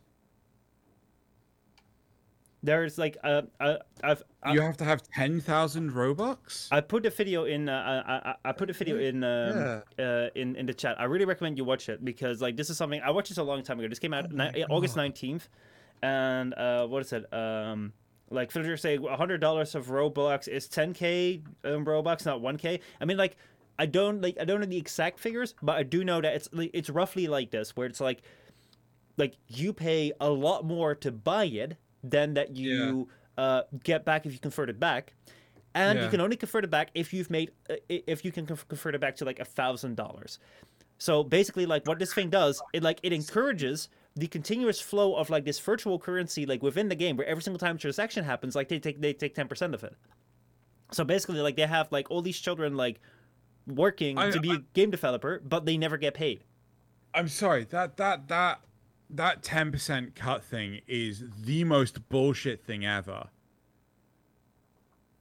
There's like uh, uh I've I, you have to have ten thousand robux. I put a video in uh, I, I I put a video in um, uh, in in the chat. I really recommend you watch it because like this is something I watched this a long time ago. This came out Oh ni- August nineteenth, and uh, what is it? Um, like villagers say, hundred dollars of Robux is ten k um, Robux, not one k. I mean, like I don't like I don't know the exact figures, but I do know that it's like, it's roughly like this, where it's like like you pay a lot more to buy it than that you uh, get back if you convert it back, and you can only convert it back if you've made uh, if you can convert it back to like a thousand dollars. So basically, like what this thing does, it like it encourages the continuous flow of like this virtual currency like within the game, where every single time a transaction happens, like they take they take ten percent of it. So basically, like they have like all these children like working I- to be a game developer, but they never get paid. I'm sorry that that that that ten percent cut thing is the most bullshit thing ever.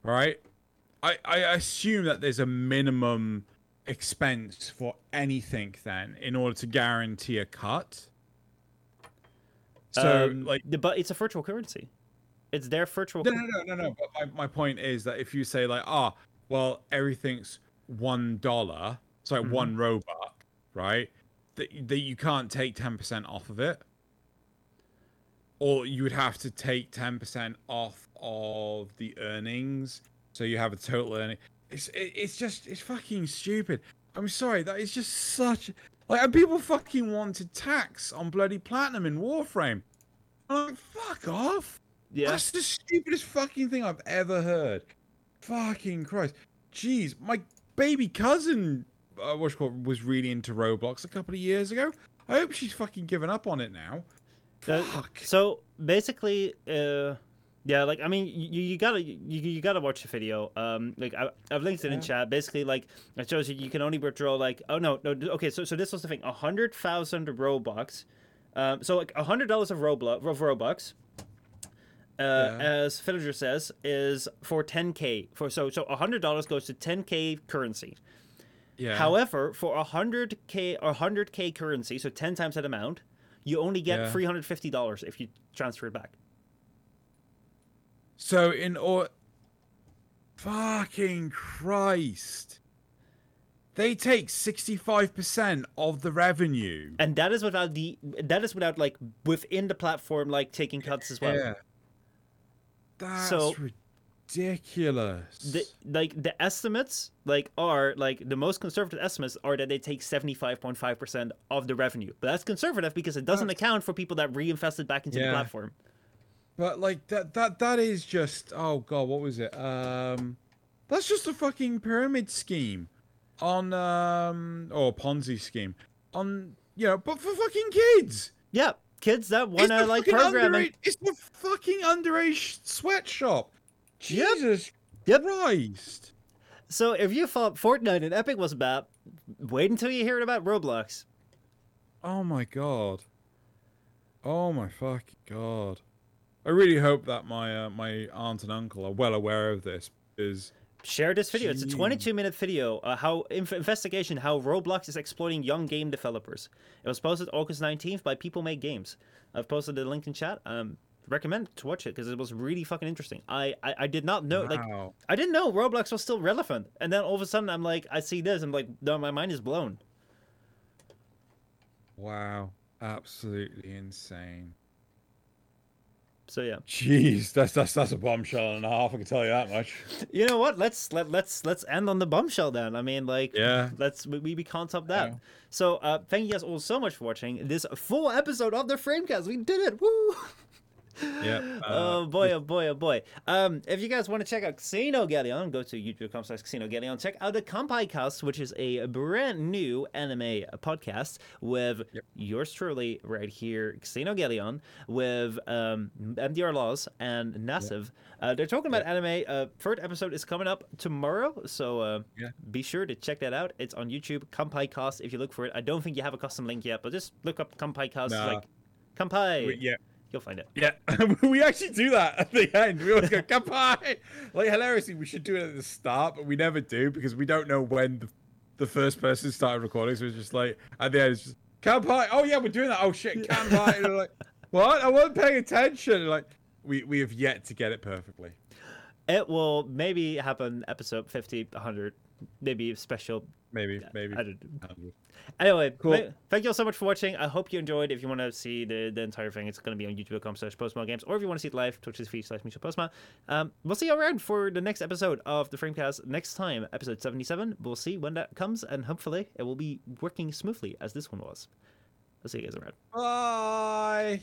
Right? I I assume that there's a minimum expense for anything then in order to guarantee a cut. So Um, like but it's a virtual currency. It's their virtual. no no no no no. But my, my point is that if you say like ah well everything's one dollar, so like one mm-hmm. robot, right? That that you can't take ten percent off of it, or you would have to take ten percent off of the earnings, so you have a total earning. It's it, it's just it's fucking stupid. I'm sorry, that is just such like and people fucking wanted tax on bloody platinum in Warframe. I'm like, fuck off. yeah. That's the stupidest fucking thing I've ever heard. Fucking Christ. Jeez, my baby cousin uh, called, was really into Roblox a couple of years ago. I hope she's fucking given up on it now. Uh, Fuck. so basically, uh, yeah, like I mean, you, you gotta you, you gotta watch the video. Um, like I, I've linked it in Yeah. chat. Basically, like it shows you you can only withdraw like oh no no okay so so this was the thing a hundred thousand robux, um so like a hundred dollars of roblox of robux. Uh, Yeah. as Villager says, is for 10k. For so so hundred dollars goes to 10k currency. Yeah. However, for a hundred k or hundred k currency, so ten times that amount, you only get Yeah. three hundred fifty dollars if you transfer it back. so in or fucking Christ. They take 65% of the revenue. And that is without the that is without like within the platform like taking cuts as well. Yeah. That's So- ridiculous. The, like the estimates like are like the most conservative estimates are that they take seventy five point five percent of the revenue. But that's conservative because it doesn't That's- account for people that reinvested back into the platform. But like that that that is just oh god, what was it? Um that's just a fucking pyramid scheme on um or Ponzi scheme on you know, but for fucking kids. Yeah, kids that It's wanna like programming. underage- It's the fucking underage sweatshop. Jesus Yep. Christ. So if you thought Fortnite and Epic was bad, wait until you hear it about Roblox. Oh my god. Oh my fucking god. I really hope that my uh, my aunt and uncle are well aware of this because Share this video. It's a 22 minute video. Uh, how inf- investigation how Roblox is exploiting young game developers. It was posted August 19th by People Make Games. I've posted the link in chat. Um, recommend to watch it because it was really fucking interesting. I, I I did not know like wow. I didn't know Roblox was still relevant, and then all of a sudden I'm like I see this. I'm like no, my mind is blown. Wow. Absolutely insane. So yeah, Jeez, that's that's that's a bombshell and a half. I can tell you that much. you know what? Let's let let's let's end on the bombshell then. I mean like Yeah. let's we, we can't top that. Yeah. So uh, thank you guys all so much for watching this full episode of the Framecast. We did it! Woo! (laughs) Yep, (laughs) oh uh, boy! Oh boy! Oh boy! Um, if you guys want to check out Xenogelion, go to youtube.com/slash Xenogelion. Check out the Kanpai Cast, which is a brand new anime podcast with Yep. yours truly right here, Xenogelion, with um, MDR Laws and Nassiv. Uh, they're talking about anime. Uh, third episode is coming up tomorrow, so uh, Yeah. be sure to check that out. It's on YouTube, Kanpai Cast. If you look for it, I don't think you have a custom link yet, but just look up Kanpai Cast, Nah. like Kanpai. We- yeah. You'll find it. Yeah, (laughs) we actually do that at the end. We always go goodbye. Like hilariously, we should do it at the start, but we never do because we don't know when the, the first person started recording. So it's just like at the end, it's just goodbye. Oh yeah, we're doing that. Oh shit, goodbye. And we're like, (laughs) what? I wasn't paying attention. Like we we have yet to get it perfectly. It will maybe happen episode 50, 100, maybe a special. Maybe, maybe. I don't know. Anyway, Cool. th- thank you all so much for watching. I hope you enjoyed. If you want to see the, the entire thing, it's going to be on youtube.com slash postma games. Or if you want to see it live, twitch.tv slash Misha Postma. Um, we'll see you around for the next episode of the Framecast next time, episode 77. We'll see when that comes, and hopefully it will be working smoothly as this one was. I'll see you guys around. Bye.